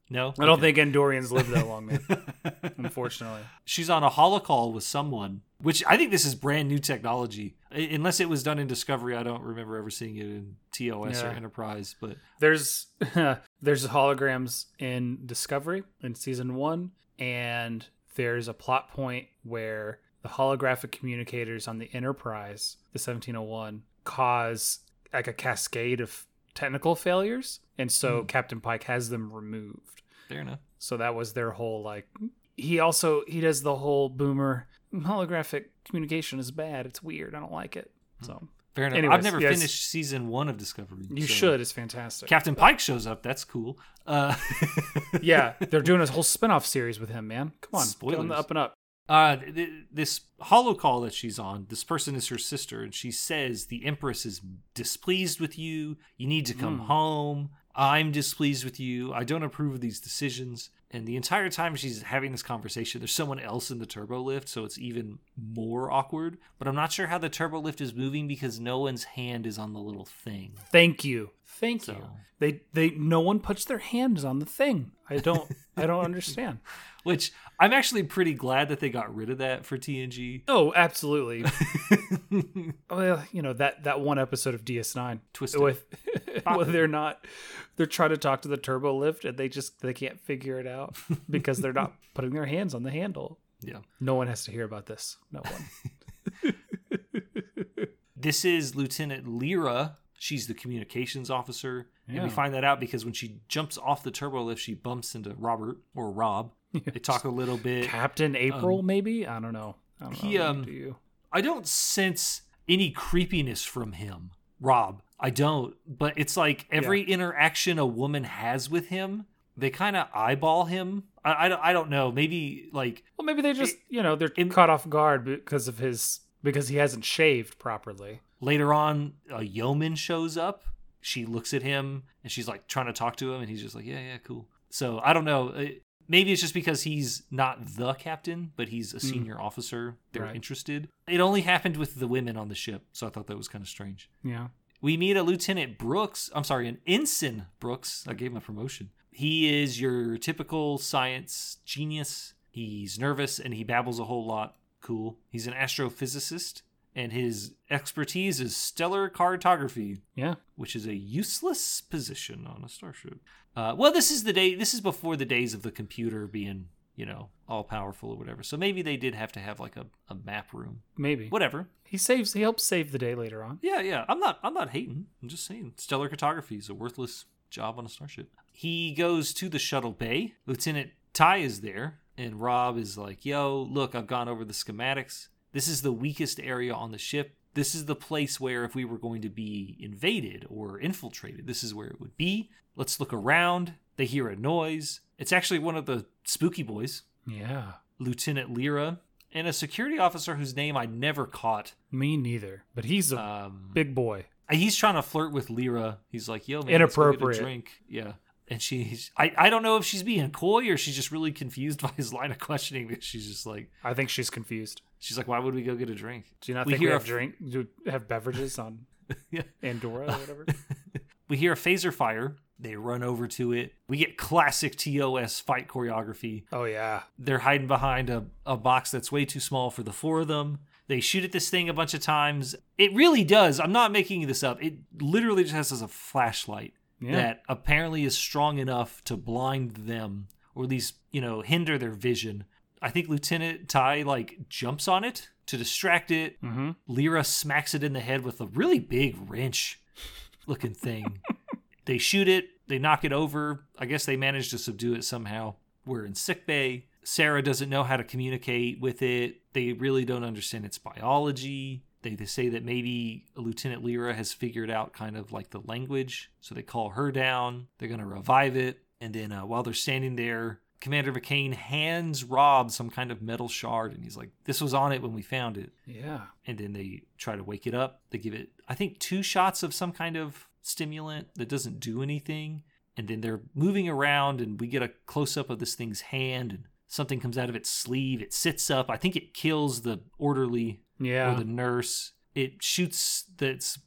No, I don't Okay. think Andorians live that long, man. unfortunately. she's on a holocall with someone. Which I think this is brand new technology. Unless it was done in Discovery, I don't remember ever seeing it in TOS or Enterprise. But There's there's holograms in Discovery in season one, and there's a plot point where the holographic communicators on the Enterprise, the 1701, cause like a cascade of technical failures, and so Hmm. Captain Pike has them removed. fair enough. So that was their whole like. He also he does the whole boomer holographic communication is bad. It's weird. I don't like it. So Fair enough. Anyways, I've never yes. finished season one of Discovery. you so- should. It's fantastic. Captain Pike shows up. That's cool. Uh, yeah, they're doing a whole spin-off series with him, man. Come on, get on the up and up. Uh, th- th- this hollow call that she's on, this person is her sister, and she says the Empress is displeased with you. You need to come Hmm. home. I'm displeased with you. I don't approve of these decisions. And the entire time she's having this conversation, there's someone else in the turbo lift, so it's even more awkward. But I'm not sure how the turbo lift is moving because no one's hand is on the little thing. Thank you, thank you. They they no one puts their hands on the thing. I don't I don't understand. Which I'm actually pretty glad that they got rid of that for TNG. Oh, absolutely. well, you know that that one episode of DS9 Twisted. with well, they're not they're trying to talk to the turbo lift and they just they can't figure it out because they're not putting their hands on the handle. Yeah. No one has to hear about this. No one. This is Lieutenant Lyra. She's the communications officer. And we find that out because when she jumps off the turbo lift, she bumps into Robert or Rob. They talk a little bit. Captain April, maybe? I don't know. I don't he, know. um, Do? I don't sense any creepiness from him, Rob. I don't. But it's like every interaction a woman has with him, they kind of eyeball him. I, I, don't- I don't know. Maybe like Well, maybe they just, you know, they're caught off guard because of his because he hasn't shaved properly. Later on, a yeoman shows up. She looks at him and she's like trying to talk to him, and he's just like, yeah, yeah, cool. So I don't know. Maybe it's just because he's not the captain, but he's a hmm. senior officer. They're Right. interested. It only happened with the women on the ship, so I thought that was kind of strange. Yeah. We meet a Lieutenant Brooks. I'm sorry, an Ensign Brooks. I gave him a promotion. He is your typical science genius. He's nervous and he babbles a whole lot. Cool. He's an astrophysicist, and his expertise is stellar cartography, Yeah. which is a useless position on a starship. Uh, well, this is the day. This is before the days of the computer being, you know, all powerful or whatever. So maybe they did have to have like a, a map room. Maybe. Whatever. He saves he helps save the day later on. Yeah, yeah. I'm not I'm not hating. I'm just saying stellar cartography is a worthless job on a starship. He goes to the shuttle bay. Lieutenant Ty is there and Rob is like, "Yo, look, I've gone over the schematics. This is the weakest area on the ship. This is the place where if we were going to be invaded or infiltrated, this is where it would be. Let's look around." They hear a noise. It's actually one of the spooky boys, Yeah. Lieutenant Lyra, and a security officer whose name I never caught. Me neither. But he's a Um, big boy. he's trying to flirt with Lyra. He's like, "Yo, man, let's go get a Inappropriate. drink." Yeah, and she's I I don't know if she's being coy or she's just really confused by his line of questioning because she's just like I think she's confused. She's like, "Why would we go get a drink?" Do you not We think we hear a have drink do have beverages on Yeah. Andorra or whatever? We hear a phaser fire. They run over to it. We get classic TOS fight choreography. oh yeah. They're hiding behind a, a box that's way too small for the four of them. They shoot at this thing a bunch of times. It really does. I'm not making this up. It literally just has as a flashlight Yeah. that apparently is strong enough to blind them or at least, you know, hinder their vision. I think Lieutenant Ty like jumps on it to distract it. Mm-hmm. Lyra smacks it in the head with a really big wrench looking thing. they shoot it, they knock it over. I guess they manage to subdue it somehow. We're in sick bay. Sarah doesn't know how to communicate with it. They really don't understand its biology. They, they say that maybe Lieutenant Lyra has figured out kind of like the language. So they call her down. They're going to revive it. And then uh, while they're standing there, Commander McCain hands Rob some kind of metal shard. And he's like, This was on it when we found it Yeah. and then they try to wake it up. They give it, I think, two shots of some kind of stimulant that doesn't do anything. And then they're moving around, and we get a close up of this thing's hand, and something comes out of its sleeve. It sits up. I think it kills the orderly Yeah. or the nurse. It shoots that's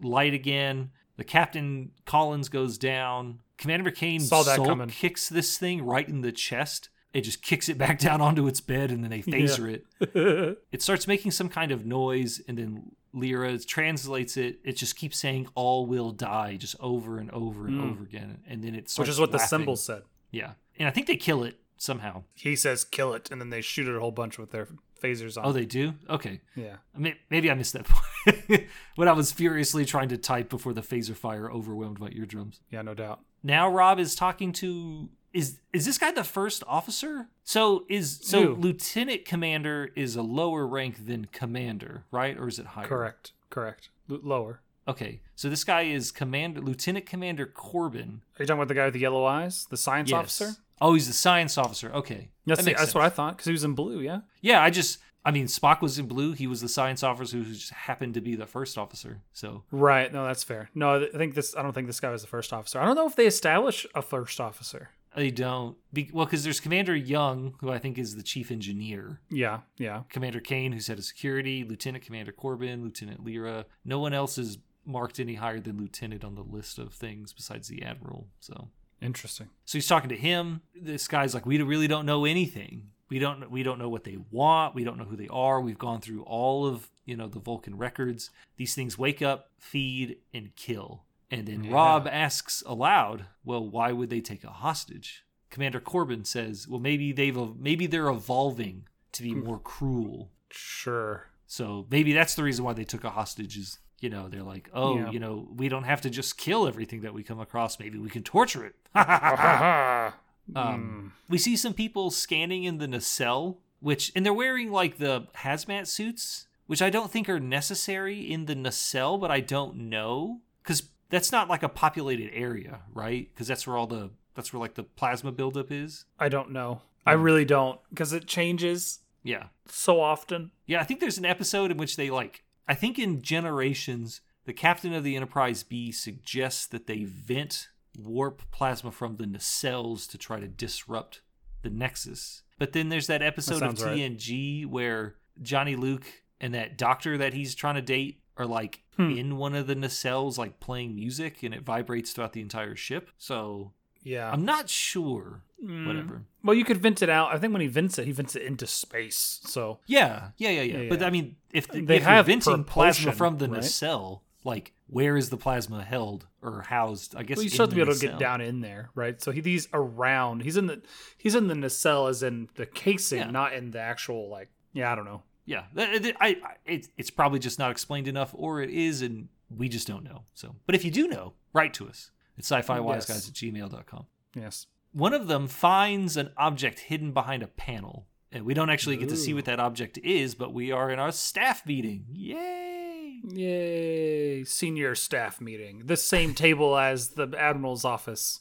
light again. The captain Collins goes down. Commander McCain Saw that soul coming. kicks this thing right in the chest. It just kicks it back down onto its bed, and then they phaser it it starts making some kind of noise and then lyra translates it it just keeps saying all will die just over and over and Mm. over again and then it Which is what the symbol said. yeah and i think they kill it somehow He says kill it, and then they shoot it a whole bunch with their phasers oh, on. oh they do okay yeah. I mean, maybe i missed that point when i was furiously trying to type before the phaser fire overwhelmed my eardrums Yeah, no doubt. now rob is talking to is is this guy the first officer so is so lieutenant commander is a lower rank than commander right or is it higher Correct. Correct. L- lower. Okay, so this guy is Commander Lieutenant Commander Corbin. Are you talking about the guy with the yellow eyes, the science Yes. officer? Oh, he's the science officer. Okay, That's, That the, that's what I thought because he was in blue. Yeah. Yeah, I just, I mean, Spock was in blue. He was the science officer who just happened to be the first officer. So Right. No, that's fair. No, I think this. I don't think this guy was the first officer. I don't know if they establish a first officer. they don't. Be, well, because there's Commander Young, who I think is the chief engineer. Yeah. Yeah. Commander Kane, who's head of security. Lieutenant Commander Corbin. Lieutenant Lyra. No one else is marked any higher than lieutenant on the list of things besides the admiral. So Interesting. So he's talking to him. This guy's like, we really don't know anything. We don't we don't know what they want. We don't know who they are. We've gone through all of you know the Vulcan records. These things wake up, feed, and kill. And then Yeah. Rob asks aloud, "Well, why would they take a hostage?" Commander Corbin says, "Well, maybe they've maybe they're evolving to be hmm. more cruel. Sure. So maybe that's the reason why they took a hostage. Is you know they're like, oh, Yeah. you know, we don't have to just kill everything that we come across. Maybe we can torture it." Um, we see some people scanning in the nacelle, which and they're wearing like the hazmat suits, which I don't think are necessary in the nacelle, but I don't know because that's not like a populated area, right? Because that's where all the that's where like the plasma buildup is. I don't know. I Hmm. really don't because it changes Yeah, so often. yeah. I think there's an episode in which they like. I think in Generations, the captain of the Enterprise B suggests that they vent warp plasma from the nacelles to try to disrupt the Nexus. But then there's that episode of sounds right. TNG where Jean-Luc and that doctor that he's trying to date are like Hmm. in one of the nacelles, like playing music, and it vibrates throughout the entire ship. So Yeah. I'm not sure. Mm. Whatever. Well, you could vent it out. I think when he vents it, he vents it into space. So Yeah, yeah, yeah, yeah. Yeah, But. I mean, if, the, They if have you're venting plasma from the right? nacelle, like where is the plasma held or housed? I guess well, you in still have to be able to get down in there, right? So he, he's around. He's in the he's in the nacelle, as in the casing, Yeah. not in the actual like. Yeah, I don't know. Yeah, Th- th- I, I, it's it's probably just not explained enough, or it is, and we just don't know. So, but if you do know, write to us at sci-fi wise guys Yes. at gmail.com. Yes. one of them finds an object hidden behind a panel. And we don't actually get to see what that object is, but we are in our staff meeting. Yay! Yay! Senior staff meeting. The same table as the admiral's office.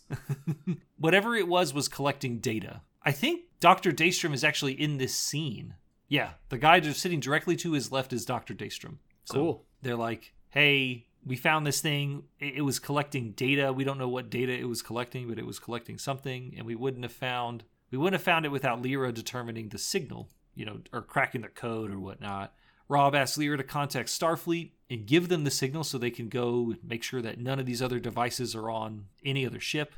Whatever it was was collecting data. I think Dr. Daystrom is actually in this scene. Yeah, the guy just sitting directly to his left is Dr. Daystrom. So Cool. They're like, hey, we found this thing. It, it was collecting data. We don't know what data it was collecting, but it was collecting something, and we wouldn't have found we wouldn't have found it without Lyra determining the signal, you know, or cracking the code or whatnot. Rob asks Lyra to contact Starfleet and give them the signal so they can go make sure that none of these other devices are on any other ship.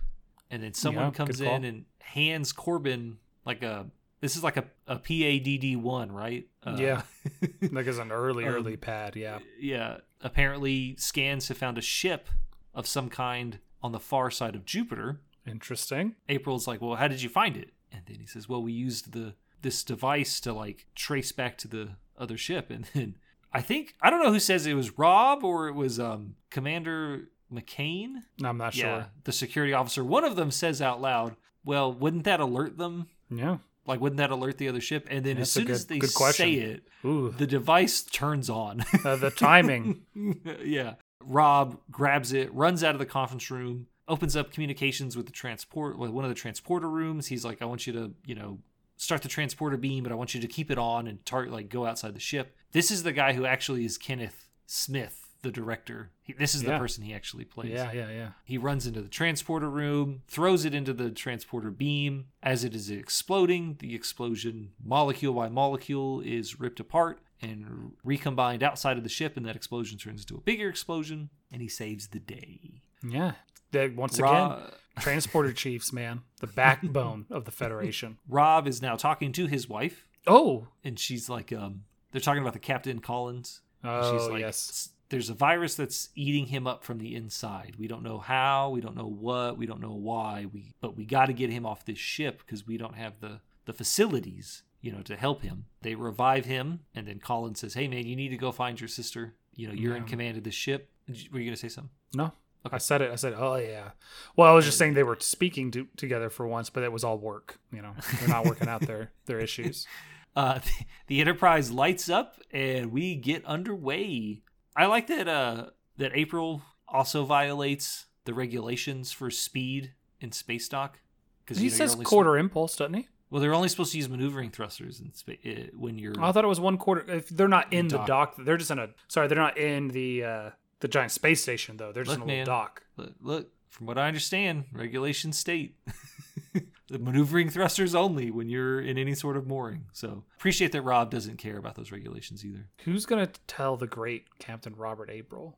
And then someone Yeah, comes in and hands Corbin like a this is like a, a PADD one, right? Uh, Yeah. Like as an early, Um, early pad. Yeah. yeah, apparently scans have found a ship of some kind on the far side of Jupiter. Interesting. April's like, "Well, how did you find it?" And then he says, "Well, we used the this device to like trace back to the other ship." And then I think I don't know who says it was Rob or it was um Commander McCain. I'm not Yeah, sure. the security officer. One of them says out loud, "Well, wouldn't that alert them? Yeah. Like, wouldn't that alert the other ship?" And then as That's a soon as they good say it, Ooh. the device turns on. Uh, the timing. yeah. Rob grabs it, runs out of the conference room, opens up communications with the transport with one of the transporter rooms. He's like, I want you to, you know, start the transporter beam, but I want you to keep it on and tar- like go outside the ship. This is the guy who actually is Kenneth Smith, the director. He, this is the Yeah. person he actually plays. yeah, yeah, yeah. He runs into the transporter room, throws it into the transporter beam. As it is exploding, the explosion, molecule by molecule, is ripped apart and recombined outside of the ship, and that explosion turns into a bigger explosion, and he saves the day. Yeah. That, once again, transporter chiefs, man. The backbone of the Federation. Rob is now talking to his wife, Oh. and she's like, um, they're talking about the Captain Collins. Oh, she's like, yes. "S- There's a virus that's eating him up from the inside. We don't know how, we don't know what, we don't know why. We but we got to get him off this ship because we don't have the the facilities, you know, to help him. They revive him, and then Colin says, "Hey, man, you need to go find your sister. You know, you're in command of the ship." Were you gonna say something? No. Okay. I said it. I said, oh, yeah. Well, I was just saying they were speaking to, together for once, but it was all work. You know, they're not working out their, their issues. Uh, the Enterprise lights up and we get underway. I like that uh, that April also violates the regulations for speed in space dock because He says quarter impulse, doesn't he? well, they're only supposed to use maneuvering thrusters in spa- uh, when you're. I thought it was one quarter. If they're not in the Dock. dock, they're just in a. Sorry, they're not in the uh, the giant space station though. They're just Look, in a little dock. look, look, from what I understand, regulations state maneuvering thrusters only when you're in any sort of mooring. So appreciate that Rob doesn't care about those regulations either. Who's gonna tell the great Captain Robert April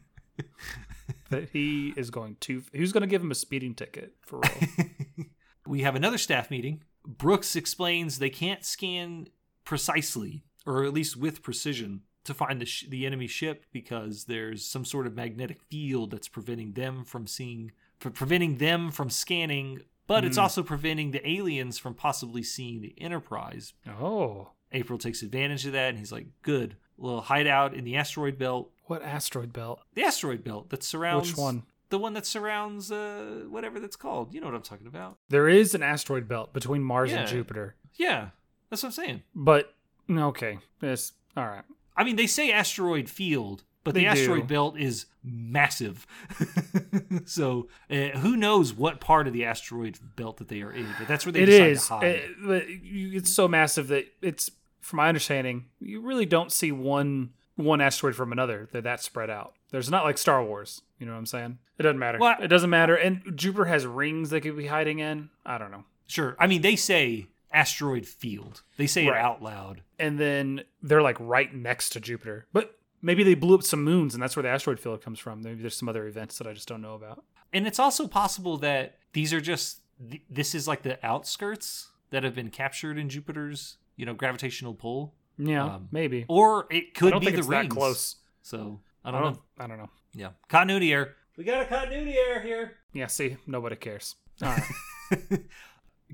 that he is going to? Who's gonna give him a speeding ticket for real? we have another staff meeting. Brooks explains they can't scan precisely, or at least with precision, to find the, sh- the enemy ship because there's some sort of magnetic field that's preventing them from seeing, preventing them from scanning. But it's Hmm. also preventing the aliens from possibly seeing the Enterprise. oh, April takes advantage of that, and he's like, "Good, we'll hide out in the asteroid belt. what asteroid belt? The asteroid belt that surrounds Which one? The one that surrounds uh, whatever that's called. You know what I'm talking about? There is an asteroid belt between Mars Yeah. and Jupiter, Yeah, that's what I'm saying. but okay, it's all right. I mean, they say asteroid field, but They the asteroid do. belt is massive. so uh, who knows what part of the asteroid belt that they are in? But that's where they It decide is. to hide. It- it's so massive that it's, from my understanding, you really don't see one one asteroid from another. They're that spread out. There's not like Star Wars. You know what I'm saying? It doesn't matter. Well- It doesn't matter. And Jupiter has rings they could be hiding in. I don't know. Sure. I mean, they say asteroid field. They say it out loud. And then they're like right next to Jupiter. But maybe they blew up some moons, and that's where the asteroid field comes from. Maybe there's some other events that I just don't know about. And it's also possible that these are just th- this is like the outskirts that have been captured in Jupiter's, you know, gravitational pull, Yeah, Um, maybe. or it I could be the it's rings. close. So I I don't, don't. know. I don't know. Yeah, continuity error. We got a continuity error here. Yeah. See, nobody cares. All right.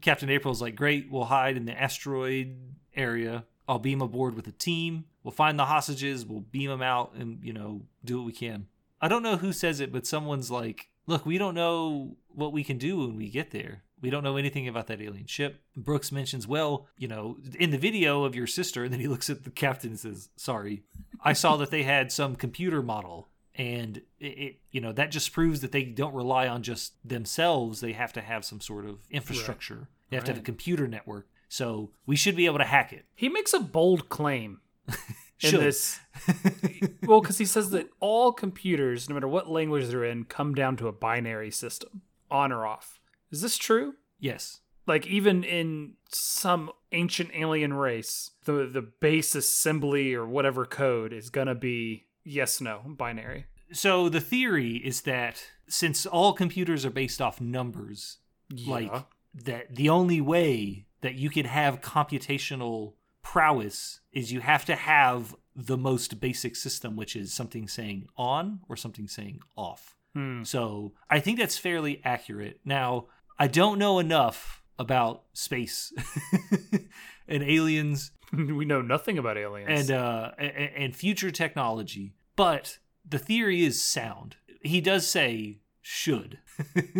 Captain April's like, great, we'll hide in the asteroid area. I'll beam aboard with a team. We'll find the hostages. We'll beam them out and, you know, do what we can. I don't know who says it, but someone's like, look, we don't know what we can do when we get there. We don't know anything about that alien ship. Brooks mentions, well, you know, in the video of your sister, and then he looks at the captain and says, sorry, I saw that they had some computer model. And it, it, you know, that just proves that they don't rely on just themselves. They have to have some sort of infrastructure. They have to have a computer network. So we should be able to hack it. He makes a bold claim in this. well, because he says that all computers, no matter what language they're in, come down to a binary system, on or off. Is this true? yes. Like even in some ancient alien race, the the base assembly or whatever code is gonna be yes no binary. So the theory is that since all computers are based off numbers, like that the only way that you could have computational prowess is you have to have the most basic system which is something saying on or something saying off. Hmm. so i think that's fairly accurate. Now i don't know enough about space and aliens. We know nothing about aliens. and uh and future technology. But the theory is sound. He does say should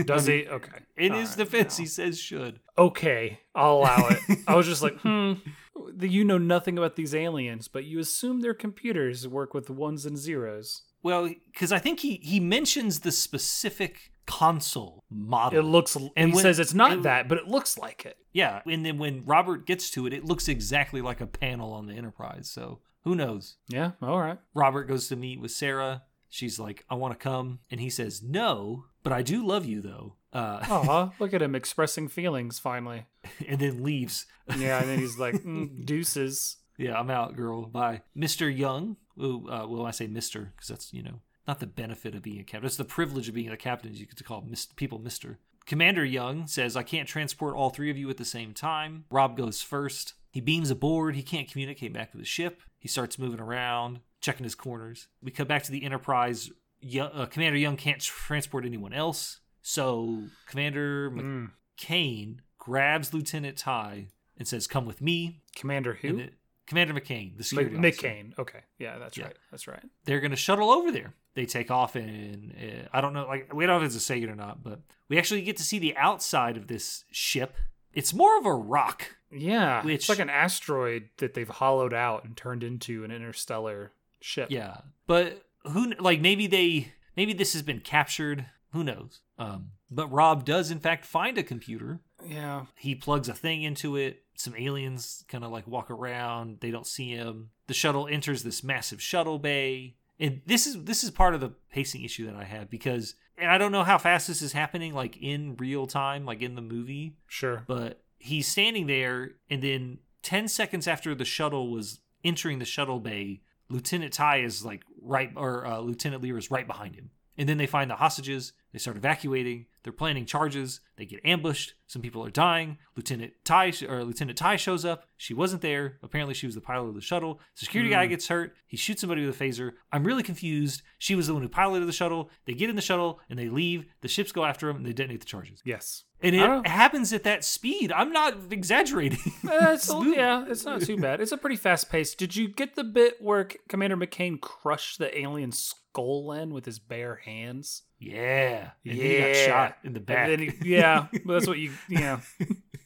Does he? Okay. in All his right, defense no. he says should okay, I'll allow it. I was just like, hmm, you know nothing about these aliens, but you assume their computers work with ones and zeros. Well, because I think he he mentions the specific console model. It looks, And he when- says it's not and- that, but it looks like it. yeah, and then when Robert gets to it, it looks exactly like a panel on the Enterprise. So who knows? Yeah, all right. Robert goes to meet with Sarah. She's like, "I want to come," and he says, "No, but I do love you though." Uh, Aw, look at him expressing feelings finally. and then leaves. Yeah, and then he's like, mm, deuces. Yeah, I'm out, girl. Bye, Mister Young. Ooh, uh, well, I say Mister because that's you know not the benefit of being a captain. It's the privilege of being a captain. You get to call mis- people Mister. Commander Young says, "I can't transport all three of you at the same time." Rob goes first. He beams aboard. He can't communicate back to the ship. He starts moving around, checking his corners. We come back to the Enterprise. Yo- uh, Commander Young can't transport anyone else, so Commander Mm. McCain grabs Lieutenant Ty and says, "Come with me." Commander who? Commander McCain, the security officer. McCain. Okay, yeah, that's Yeah. right. That's right. They're going to shuttle over there. They take off, and uh, I don't know, like we don't know if it's a it or not, but we actually get to see the outside of this ship. It's more of a rock. Yeah, Which- it's like an asteroid that they've hollowed out and turned into an interstellar ship. Yeah, but who like maybe they maybe this has been captured. Who knows? Um, but Rob does in fact find a computer. yeah. He plugs a thing into it. Some aliens kind of like walk around. They don't see him. The shuttle enters this massive shuttle bay. And this is this is part of the pacing issue that I have because and I don't know how fast this is happening like in real time like in the movie, Sure. but he's standing there and then 10 seconds after the shuttle was entering the shuttle bay, Lieutenant Ty is like right or uh, Lieutenant Lear is right behind him. And then they find the hostages. They start evacuating. They're planning charges. They get ambushed. Some people are dying. Lieutenant Ty or Lieutenant Ty shows up. She wasn't there. Apparently, she was the pilot of the shuttle. The security guy gets hurt. He shoots somebody with a phaser. I'm really confused. She was the one who piloted the shuttle. They get in the shuttle and they leave. The ships go after them and they detonate the charges. Yes. And it happens at that speed. I'm not exaggerating. Uh, it's, yeah, it's not too bad. It's a pretty fast pace. Did you get the bit where Commander McCain crushed the alien skull in with his bare hands? yeah. And then he Yeah. got shot in the back. he- yeah, but that's what you, Yeah.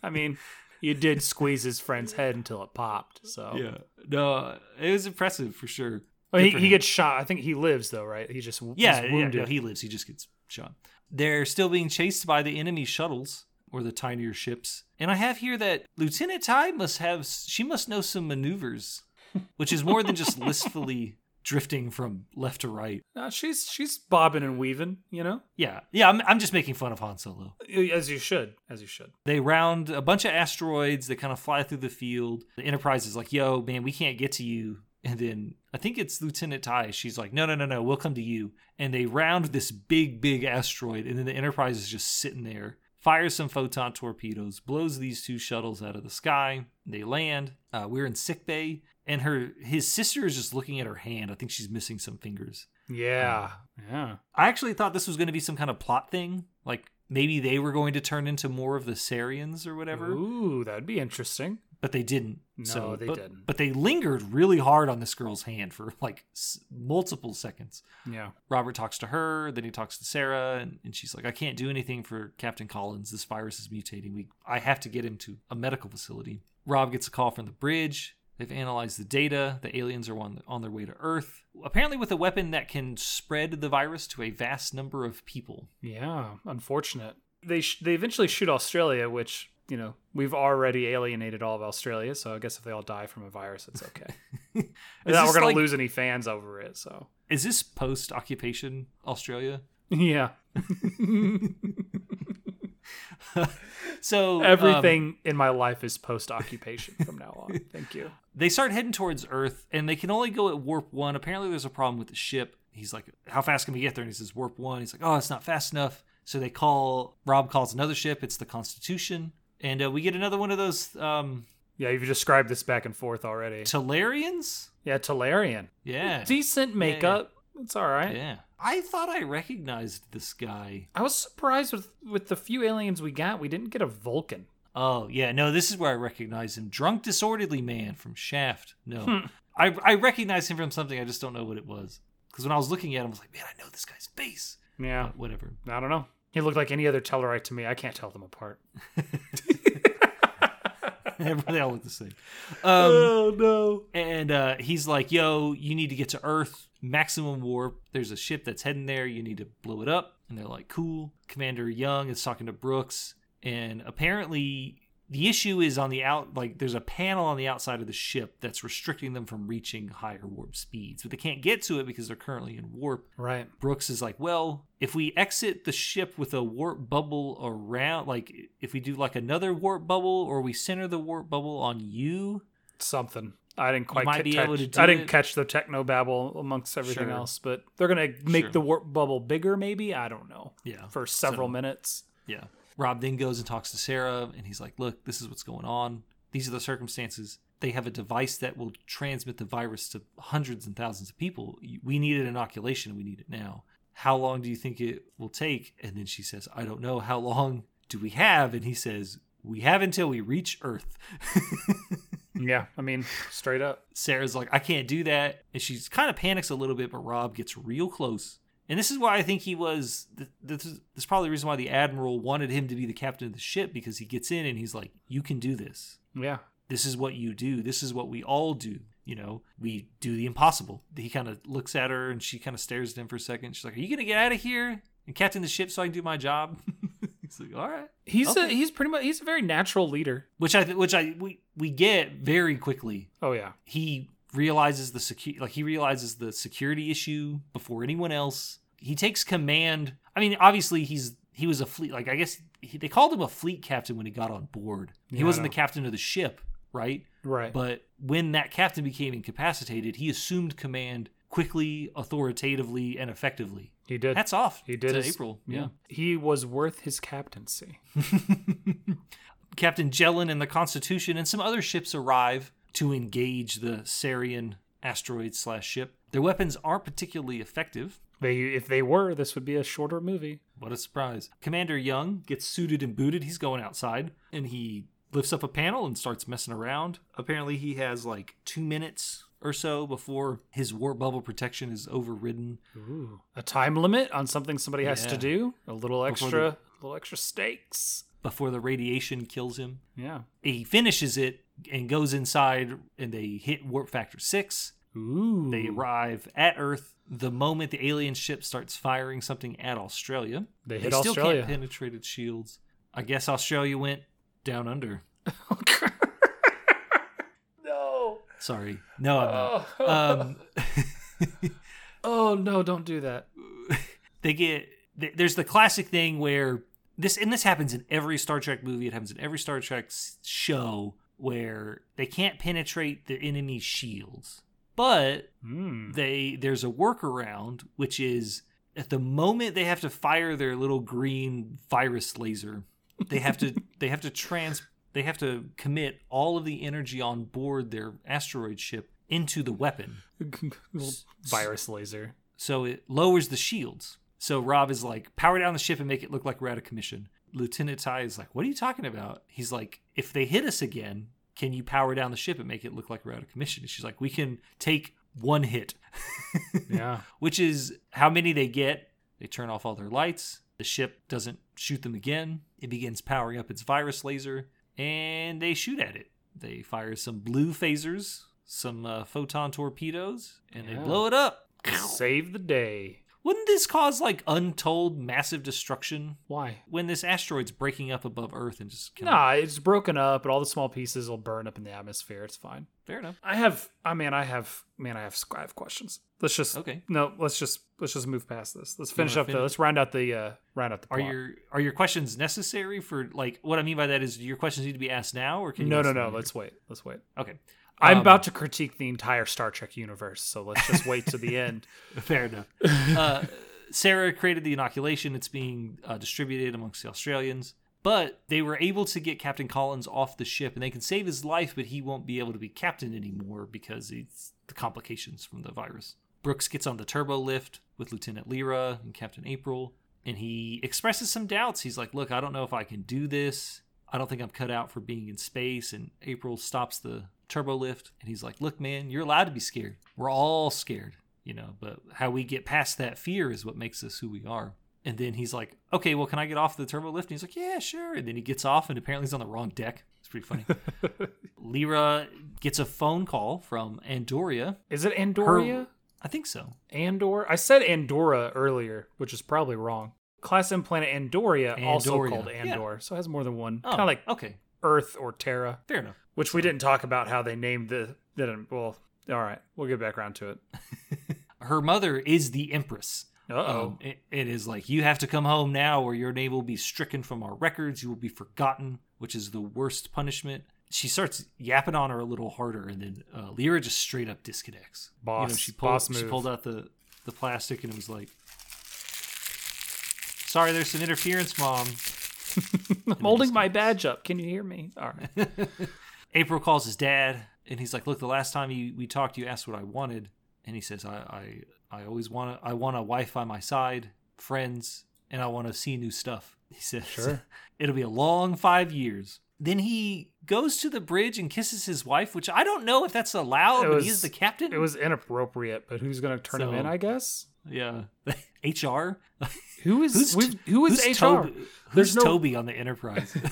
I mean, you did squeeze his friend's head until it popped. So yeah. No, it was impressive for sure. Well, he, he gets shot. I think he lives though, right? He just Yeah, yeah, no, he lives. He just gets shot. They're still being chased by the enemy shuttles or the tinier ships. And I have here that Lieutenant Ty must have she must know some maneuvers, which is more than just listfully drifting from left to right. No, she's she's bobbing and weaving. You know, Yeah, yeah. I'm I'm just making fun of Han Solo. as you should, as you should. They round a bunch of asteroids that kind of fly through the field. The Enterprise is like, "Yo, man, we can't get to you." And then I think it's Lieutenant Ty. She's like, "No, no, no, no, we'll come to you." And they round this big, big asteroid, and then the Enterprise is just sitting there, fires some photon torpedoes, blows these two shuttles out of the sky. They land. Uh, we're in sick bay, and her his sister is just looking at her hand. I think she's missing some fingers. Yeah, yeah. I actually thought this was going to be some kind of plot thing, like maybe they were going to turn into more of the Sarians or whatever. Ooh, that'd be interesting. But they didn't. No, so, they but, didn't. But they lingered really hard on this girl's hand for like s- multiple seconds. Yeah. Robert talks to her, then he talks to Sarah, and, and she's like, "I can't do anything for Captain Collins. This virus is mutating. We, I have to get him to a medical facility." Rob gets a call from the bridge. They've analyzed the data. The aliens are on, on their way to Earth, apparently with a weapon that can spread the virus to a vast number of people. Yeah. Unfortunate. They sh- they eventually shoot Australia, which you know we've already alienated all of Australia. So I guess if they all die from a virus, it's okay. Not we're gonna like- lose any fans over it. So Is this post occupation Australia? yeah. So um, Everything in my life is post occupation from now on. Thank you. they start heading towards Earth, and they can only go at warp one. Apparently, there's a problem with the ship. He's like, "How fast can we get there?" And he says, "Warp one." He's like, "Oh, it's not fast enough." So they call. Rob calls another ship. It's the Constitution, and uh, we get another one of those um, Yeah, you've described this back and forth already. Talarians. Yeah, Talarian. Yeah, Decent makeup. It's all right. yeah. I thought I recognized this guy. I was surprised with with the few aliens we got. We didn't get a Vulcan. Oh yeah, no, this is where I recognize him. Drunk, disorderly man from Shaft. No, Hmm. I I recognize him from something. I just don't know what it was. Because when I was looking at him, I was like, man, I know this guy's face. Yeah, Whatever. I don't know. He looked like any other Tellarite to me. I can't tell them apart. they all look the same. Um, oh no. and uh, he's like, "Yo, you need to get to Earth, maximum warp. There's a ship that's heading there. You need to blow it up." And they're like, "Cool." Commander Young is talking to Brooks, and apparently the issue is on the out. Like, there's a panel on the outside of the ship that's restricting them from reaching higher warp speeds, but they can't get to it because they're currently in warp. Right. Brooks is like, well, if we exit the ship with a warp bubble around, like if we do like another warp bubble, or we center the warp bubble on you, Something. I didn't quite might ca- be catch, able to do I didn't it. catch the techno babble amongst everything Sure. else, but they're gonna make Sure. the warp bubble bigger. Maybe I don't know. yeah, For several So- minutes. Yeah. Rob then goes and talks to Sarah, and he's like, Look, this is what's going on. These are the circumstances. They have a device that will transmit the virus to hundreds and thousands of people. We need an inoculation. We need it now. How long do you think it will take? And then she says, I don't know. How long do we have? And he says, We have until we reach Earth. Yeah. I mean, straight up. Sarah's like, I can't do that. And she kind of panics a little bit, but Rob gets real close. And this is why I think he was. This is, this is probably the reason why the Admiral wanted him to be the captain of the ship because he gets in and he's like, You can do this. Yeah. This is what you do. This is what we all do. You know, we do the impossible. He kind of looks at her and she kind of stares at him for a second. She's like, Are you going to get out of here and captain the ship so I can do my job? he's like, All right. He's a he's pretty much he's a very natural leader. Which I, which I, we, we get very quickly Oh yeah. he realizes the secu- like he realizes the security issue before anyone else. He takes command. I mean, obviously he's he was a fleet like I guess he, they called him a fleet captain when he got on board. He I wasn't the captain of the ship, right? Right. But when that captain became incapacitated, he assumed command quickly, authoritatively, and effectively. he did. Hats off. he did to his- April. Yeah. He was worth his captaincy. Captain Jellin and the Constitution and some other ships arrive to engage the Sarian asteroid slash ship. Their weapons aren't particularly effective. They if they were, this would be a shorter movie. What a surprise. Commander Young gets suited and booted. He's going outside and he lifts up a panel and starts messing around. Apparently, he has like two minutes or so before his warp bubble protection is overridden. Ooh. A time limit on something somebody has to do. A little extra, the- little extra stakes. Before the radiation kills him, Yeah. he finishes it and goes inside, and they hit warp factor six. Ooh. They arrive at Earth the moment the alien ship starts firing something at Australia. They hit they still Australia. can't penetrate its shields. I guess Australia went down under. no. Sorry, no, I'm not. Oh. Um, oh no! Don't do that. they get there's the classic thing where this and this happens in every Star Trek movie. It happens in every Star Trek show where they can't penetrate the enemy's shields, but Hmm. they there's a workaround which is at the moment they have to fire their little green virus laser they have to they have to trans they have to commit all of the energy on board their asteroid ship into the weapon virus laser. so it lowers the shields so rob is like power down the ship and make it look like we're out of commission lieutenant ty is like what are you talking about he's like if they hit us again can you power down the ship and make it look like we're out of commission? And she's like, we can take one hit, Yeah. which is how many they get. They turn off all their lights. The ship doesn't shoot them again. It begins powering up its virus laser, and they shoot at it. They fire some blue phasers, some uh, photon torpedoes, and Yeah. they blow it up. Save the day. Wouldn't this cause like untold massive destruction Why? when this asteroid's breaking up above Earth and just kind Nah, it's broken up, but all the small pieces will burn up in the atmosphere. It's fine. fair enough. I have. I mean, I have. Man, I have. I have questions. Let's just. Okay. No, let's just. Let's just move past this. Let's finish wanna up the. Let's round out the. uh Round out the. Are plot. your are your questions necessary for like what I mean by that is do your questions need to be asked now or can you No, ask no, them no. later? Let's wait. Let's wait. okay. I'm Um, about to critique the entire Star Trek universe, so let's just wait to the end. Fair enough. Uh, Sarah created the inoculation. It's being uh, distributed amongst the Australians. But they were able to get Captain Collins off the ship, and they can save his life, but he won't be able to be captain anymore because it's the complications from the virus. Brooks gets on the turbo lift with Lieutenant Lyra and Captain April, and he expresses some doubts. He's like, Look, I don't know if I can do this. I don't think I'm cut out for being in space. And April stops the turbo lift, and he's like, Look, man, you're allowed to be scared. We're all scared you know but how we get past that fear is what makes us who we are and then he's like okay well can i get off the turbo lift and he's like yeah sure and then he gets off and apparently he's on the wrong deck it's pretty funny lyra gets a phone call from andoria Is it Andoria? i think so Andor? I said Andorra earlier, which is probably wrong. Class M planet Andoria, also Andoria. called Yeah. Andor, so it has more than one. oh, Kind of like okay Earth or Terra, fair enough which we didn't talk about how they named the. Didn't well. All right, we'll get back around to it. her mother is the empress Uh oh. Um, it, it is like you have to come home now, or your name will be stricken from our records. You will be forgotten, which is the worst punishment. She starts yapping on her a little harder, and then uh, Lyra just straight up disconnects. You know, Boss- she pulled, boss She pulled out the the plastic, and it was like, "Sorry, there's some interference, mom." I'm holding my badge up. Can you hear me? All right. April calls his dad, and he's like, "Look, the last time you, we talked, you asked what I wanted, and he says, I, I, I always want to, I want a wife by my side, friends, and I want to see new stuff." He says, Sure. it'll be a long five years." Then he goes to the bridge and kisses his wife, which I don't know if that's allowed, It but was- he is the captain. It was inappropriate, but who's going to turn him in? I guess. Yeah, hmm. HR. Who is Who's who is who's HR? Toby, There's who's no- Toby on the Enterprise?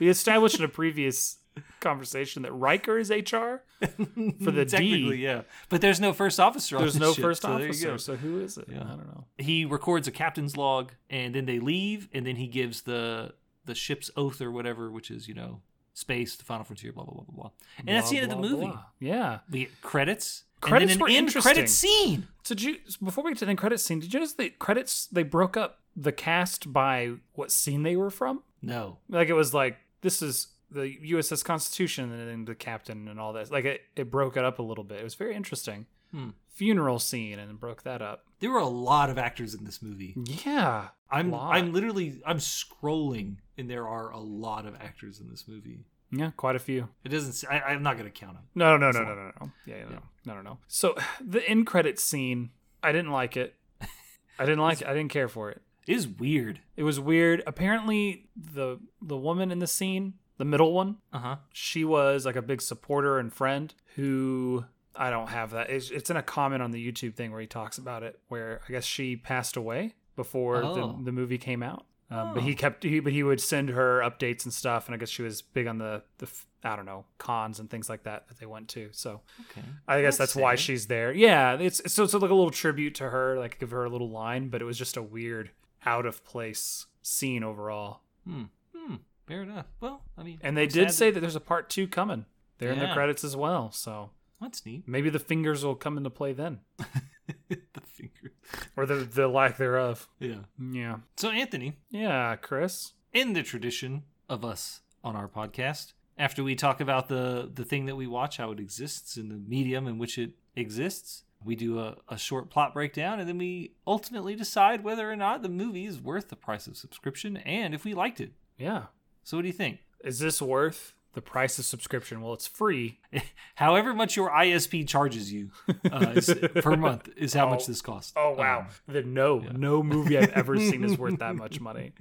We established in a previous conversation that Riker is HR. For the D. Technically, yeah, but there's no first officer. There's on no ship, first so officer, so who is it? Yeah. I don't know. he records a captain's log and then they leave and then he gives the the ship's oath or whatever which is you know space the final frontier blah blah blah blah blah and that's the Blah, end of the movie blah. Yeah. we get credits Credits and were then an end interesting. credit scene So did you before we get to the end credits scene? Did you notice the credits they broke up the cast by what scene they were from? no Like it was like this is the USS Constitution and then the captain and all that. Like it, it broke it up a little bit. It was very interesting. Hmm. Funeral scene and broke that up. there were a lot of actors in this movie Yeah. i'm i'm literally i'm scrolling and there are a lot of actors in this movie Yeah, quite a few. it doesn't I, i'm not gonna count them No, no, no, no, no, no. Yeah, yeah, no, no, no. So the end credit scene, I didn't like it. I didn't like it. I didn't care for it. it is weird It was weird. Apparently, the the woman in the scene, the middle one, uh-huh she was like a big supporter and friend who I don't have that. It's, it's in a comment on the YouTube thing where he talks about it, where I guess she passed away before Oh. the, the movie came out. Um, But Oh. he kept, he, but he would send her updates and stuff, and I guess she was big on the the I don't know cons and things like that that they went to. So okay I guess That's that's, why she's there. Yeah, it's so it's like a little tribute to her, like give her a little line, but it was just a weird, out of place scene overall. hmm hmm fair enough well i mean And they did say that there's a part two coming. They're in the credits as well, so that's neat maybe the fingers will come into play then, the finger or the the lack thereof. yeah Yeah, So, Anthony, yeah, Chris. in the tradition of us on our podcast, after we talk about the the thing that we watch, how it exists, and the medium in which it exists, we do a, a short plot breakdown, and then we ultimately decide whether or not the movie is worth the price of subscription and if we liked it. Yeah, So, what do you think? is this worth the price of subscription. Well, it's free. However much your ISP charges you uh, is, per month is how much Oh. this costs. Oh wow! Um, the, no, no movie I've ever seen is worth that much money.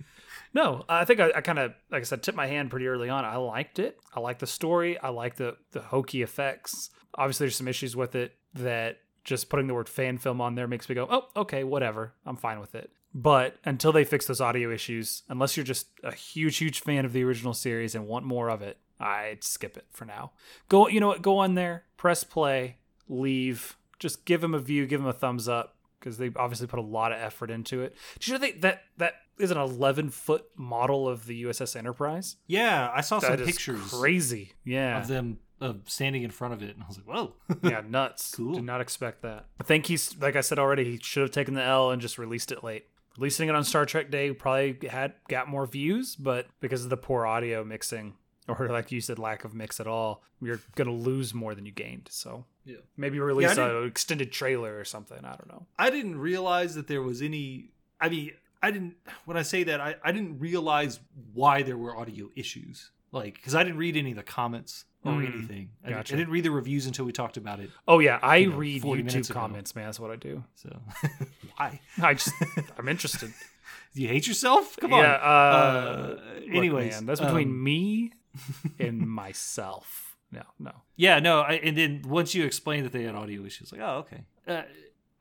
No, I think I, I kind of, like I said, tipped my hand pretty early on. I liked it. I like the story. I like the the hokey effects. Obviously, there's some issues with it that just putting the word fan film on there makes me go, oh, okay, whatever. I'm fine with it. But until they fix those audio issues, unless you're just a huge, huge fan of the original series and want more of it, I'd skip it for now. Go, you know what? Go on there, press play, leave. Just give them a view, give them a thumbs up because they obviously put a lot of effort into it. Did you know they, that that is an 11 foot model of the USS Enterprise? Yeah, I saw some That is pictures crazy. Yeah, of them of standing in front of it, and I was like, "Whoa!" yeah, nuts. Cool. Did not expect that. I think he's like I said already. He should have taken the L and just released it late. Releasing it on Star Trek Day probably had got more views, but because of the poor audio mixing, or like you said, lack of mix at all, you're gonna lose more than you gained. So Yeah. maybe release Yeah, an extended trailer or something. I don't know. I didn't realize that there was any. I mean, I didn't. When I say that, I, I didn't realize why there were audio issues. Like, because I didn't read any of the comments or Mm, anything. I, didn't- gotcha. I didn't read the reviews until we talked about it. Oh yeah, I You know, read 40 minutes YouTube ago. comments, man. That's what I do. So, why? I just I'm interested. You hate yourself? Come on. Yeah. Uh, Uh, look, anyways, man, that's between um, me and myself. No, no. Yeah, no, I, and then once you explained that they had audio issues, like, oh, okay. Uh,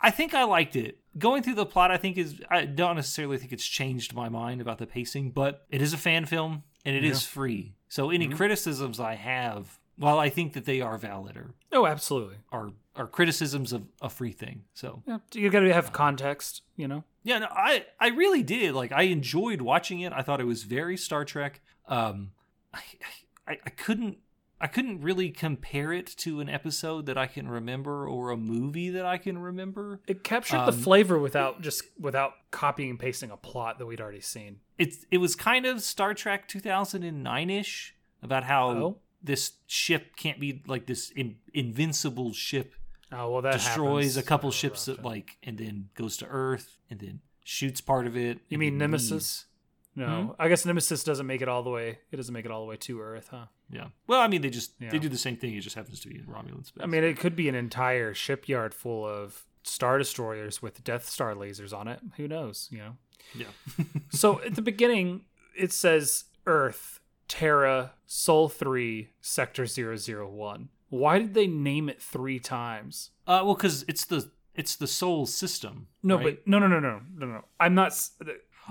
I think I liked it. Going through the plot, I think is I don't necessarily think it's changed my mind about the pacing, but it is a fan film and it is Yeah. free. So any Mhm. criticisms I have, while I think that they are valid, or Oh, absolutely. are, are criticisms of a free thing. So Yeah, you got to have context, you know. yeah, no, I I really did. Like I enjoyed watching it. I thought it was very Star Trek. Um, I I, I couldn't I couldn't really compare it to an episode that I can remember or a movie that I can remember. It captured Um, the flavor without just without copying and pasting a plot that we'd already seen. It's it was kind of Star Trek 2009 ish about how Oh. this ship can't be like this in, invincible ship Oh well, that destroys happens a couple ships that like and then goes to Earth and then shoots part of it. You mean Nemesis? No, Hmm? I guess Nemesis doesn't make it all the way. It doesn't make it all the way to Earth, huh? Yeah. Well, I mean, they just Yeah. they do the same thing. It just happens to be in Romulan space. I mean, it could be an entire shipyard full of star destroyers with Death Star lasers on it. Who knows? You know. yeah. So at the beginning, it says Earth, Terra, Sol 3, Sector 001. Why did they name it three times? uh, well, because it's the it's the Sol system. No, right? but no, no, no, no, no, no. I'm not.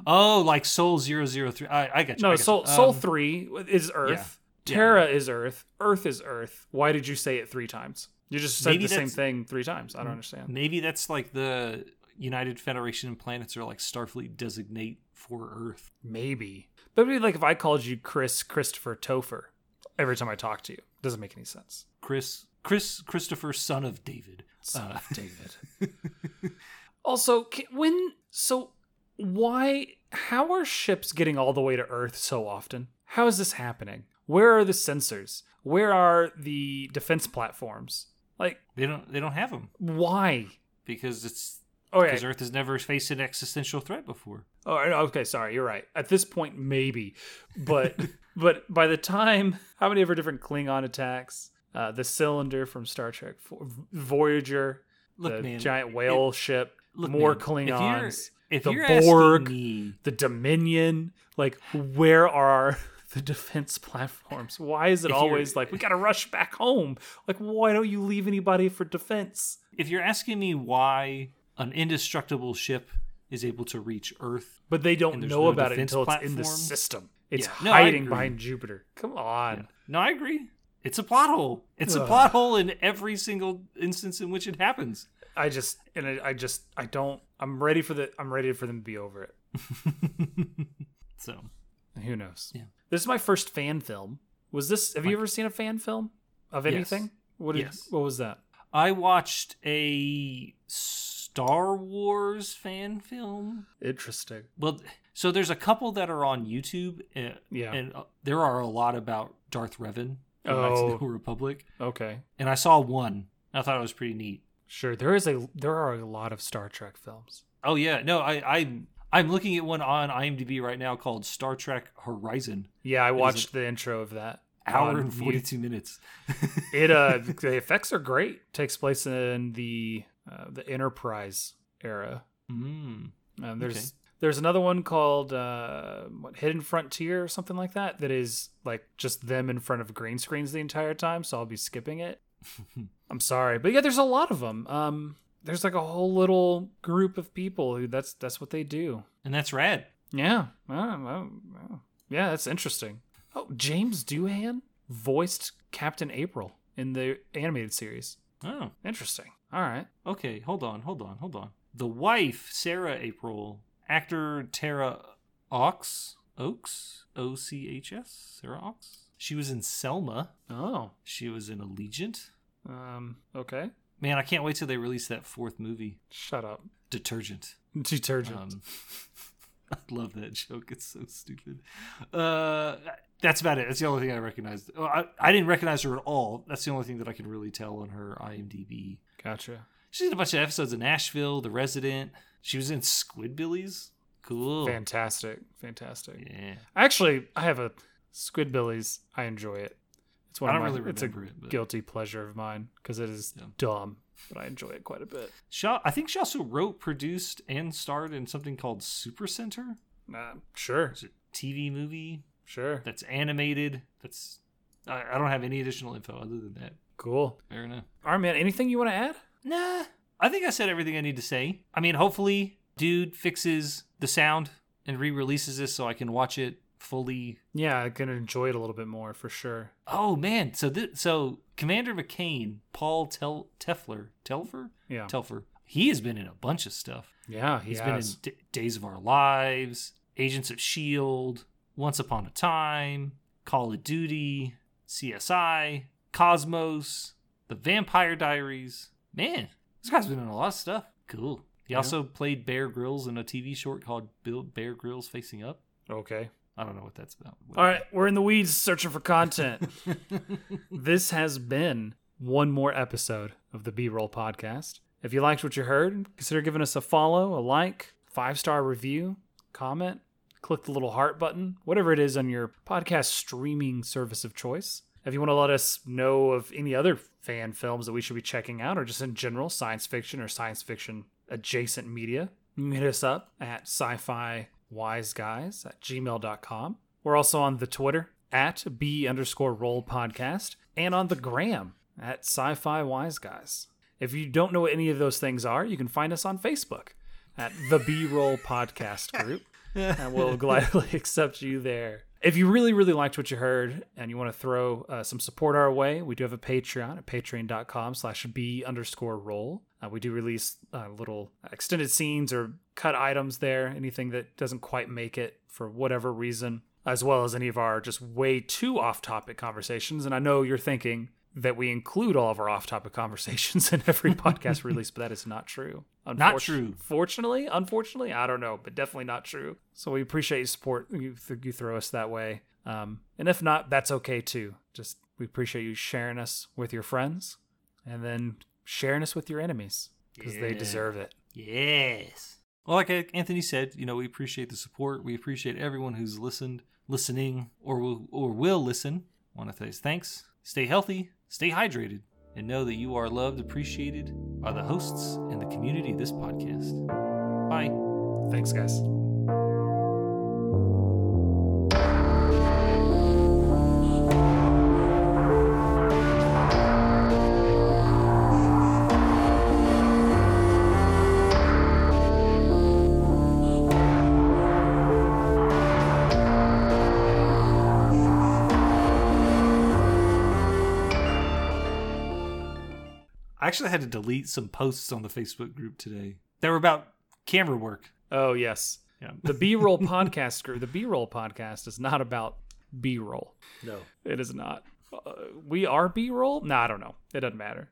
Oh, like Sol 003. I, I get you. I No, get Sol, you. Sol Um, 3 is Earth. Yeah. Terra is Earth. Earth is Earth. Why did you say it three times? You just said Maybe the same thing three times. I don't understand. Maybe that's like the United Federation of Planets or like Starfleet designate for Earth. Maybe. But maybe like if I called you Chris Christopher Topher every time I talk to you. It Doesn't make any sense. Chris Chris Christopher, son of David. Son Uh, of David. also, when so why how are ships getting all the way to Earth so often? How is this happening? Where are the sensors? Where are the defense platforms? Like They don't they don't have them why? because it's Oh yeah. because Earth has never faced an existential threat before. Oh, okay. Sorry, you're right. At this point, maybe, but but by the time how many ever different Klingon attacks? Uh, the cylinder from Star Trek, Vo- Voyager, Look, the man, giant whale ship, look, more man, Klingons, If the you're, if you're Borg, me, the Dominion. Like, where are the defense platforms? Why is it always like we got to rush back home? Like, why don't you leave anybody for defense? if you're asking me why an indestructible ship is able to reach Earth, But they don't know no about it until it's in the system. It's Yeah. No, hiding behind Jupiter. Come on. no, I agree. It's a plot hole. It's a plot hole in every single instance in which it happens. I just and I, I just I don't. I'm ready for the. I'm ready for them to be over it. so Who knows? Yeah. This is my first fan film. Was this? Have you ever seen a fan film of Yes. anything? What did? Yes. What was that? I watched a Star Wars fan film. Interesting. Well, so there's a couple that are on YouTube, uh, Yeah. and uh, there are a lot about Darth Revan from Knights of Oh. the Republic. Okay. And I saw one. I thought it was pretty neat. Sure. There is a. There are a lot of Star Trek films. Oh yeah, no, I I'm I'm looking at one on IMDb right now called Star Trek Horizon. Yeah, I watched the intro of that. Hour and 42 minutes. It uh the effects are great. Takes place in the uh, the Enterprise era. Mm. Um, there's Okay. there's another one called uh, what Hidden Frontier or something like that. That is like just them in front of green screens the entire time. So I'll be skipping it. I'm sorry, but yeah, there's a lot of them. Um, there's like a whole little group of people who that's that's what they do. And that's rad. Yeah, yeah, that's interesting. Oh, James Doohan voiced Captain April in the animated series. Oh, Interesting. All right. okay. Hold on, hold on, hold on. The wife, Sarah April, actor Tara Ochs, Oaks, O C H S, Sarah Ochs. She was in Selma. Oh. She was in Allegiant. Um. Okay. Man, I can't wait till they release that fourth movie, Shut up. Detergent. Detergent. Um, I love that joke. It's so stupid. Uh, that's about it. That's the only thing I recognized. Oh, I, I didn't recognize her at all. That's the only thing that I can really tell on her IMDb. gotcha. She's in a bunch of episodes of Nashville, The Resident. She was in Squidbillies. Cool. Fantastic. Fantastic. Yeah. Actually, I have a Squidbillies. I enjoy it. It's one I of don't my, really it's a it, guilty pleasure of mine because it is Yeah. dumb, but I enjoy it quite a bit. She, I think she also wrote, produced, and starred in something called Super Center. Uh, sure. It's a TV movie Sure. that's animated. That's I, I don't have any additional info other than that. Cool. Fair enough. All right, man. Anything you want to add? Nah, I think I said everything I need to say. I mean, hopefully, dude fixes the sound and re-releases this so I can watch it fully. Yeah, I can enjoy it a little bit more for sure. Oh man, so th- so Commander McCain, Paul Tel- Tefler, Telfer, Yeah. Telfer, he has been in a bunch of stuff. yeah, he He's has. been in D- Days of Our Lives, Agents of Shield, Once Upon a Time, Call of Duty, CSI, Cosmos, The Vampire Diaries. Man, this guy's been in a lot of stuff. Cool. He Yeah. also played Bear Grylls in a TV short called Bill Bear Grylls Facing Up. okay. I don't know what that's about. All right, we're in the weeds searching for content. this has been one more episode of the B Roll Podcast. If you liked what you heard, consider giving us a follow, a like, five star review, comment, click the little heart button, whatever it is on your podcast streaming service of choice. If you want to let us know of any other fan films that we should be checking out, or just in general science fiction or science fiction adjacent media, you can hit us up at sci fi wise guys at gmail.com. We're also on the Twitter at B underscore roll podcast and on the gram at sci fi wise guys. If you don't know what any of those things are, you can find us on Facebook at the B roll podcast group and we'll gladly accept you there. If you really, really liked what you heard and you want to throw uh, some support our way, we do have a Patreon at patreon.com slash B underscore roll. Uh, we do release uh, little extended scenes or cut items there, anything that doesn't quite make it for whatever reason, as well as any of our just way too off topic conversations. And I know you're thinking that we include all of our off topic conversations in every podcast release, but that is not true. Not true. Fortunately, unfortunately, I don't know, but definitely not true. So we appreciate your support you, you throw us that way. Um, and if not, that's okay too. Just we appreciate you sharing us with your friends, and then sharing us with your enemies because they deserve it. Yes. Well, like Anthony said, you know, we appreciate the support. We appreciate everyone who's listened, listening, or will, or will listen. I Want to say thanks. Stay healthy, stay hydrated, and know that you are loved, appreciated by the hosts and the community of this podcast. Bye. Thanks, guys. Actually had to delete some posts on the Facebook group today. They were about camera work. Oh yes, Yeah. the B roll podcast group. The B roll podcast is not about B roll. No. It is not. Uh, we are B roll. No, I don't know. It doesn't matter.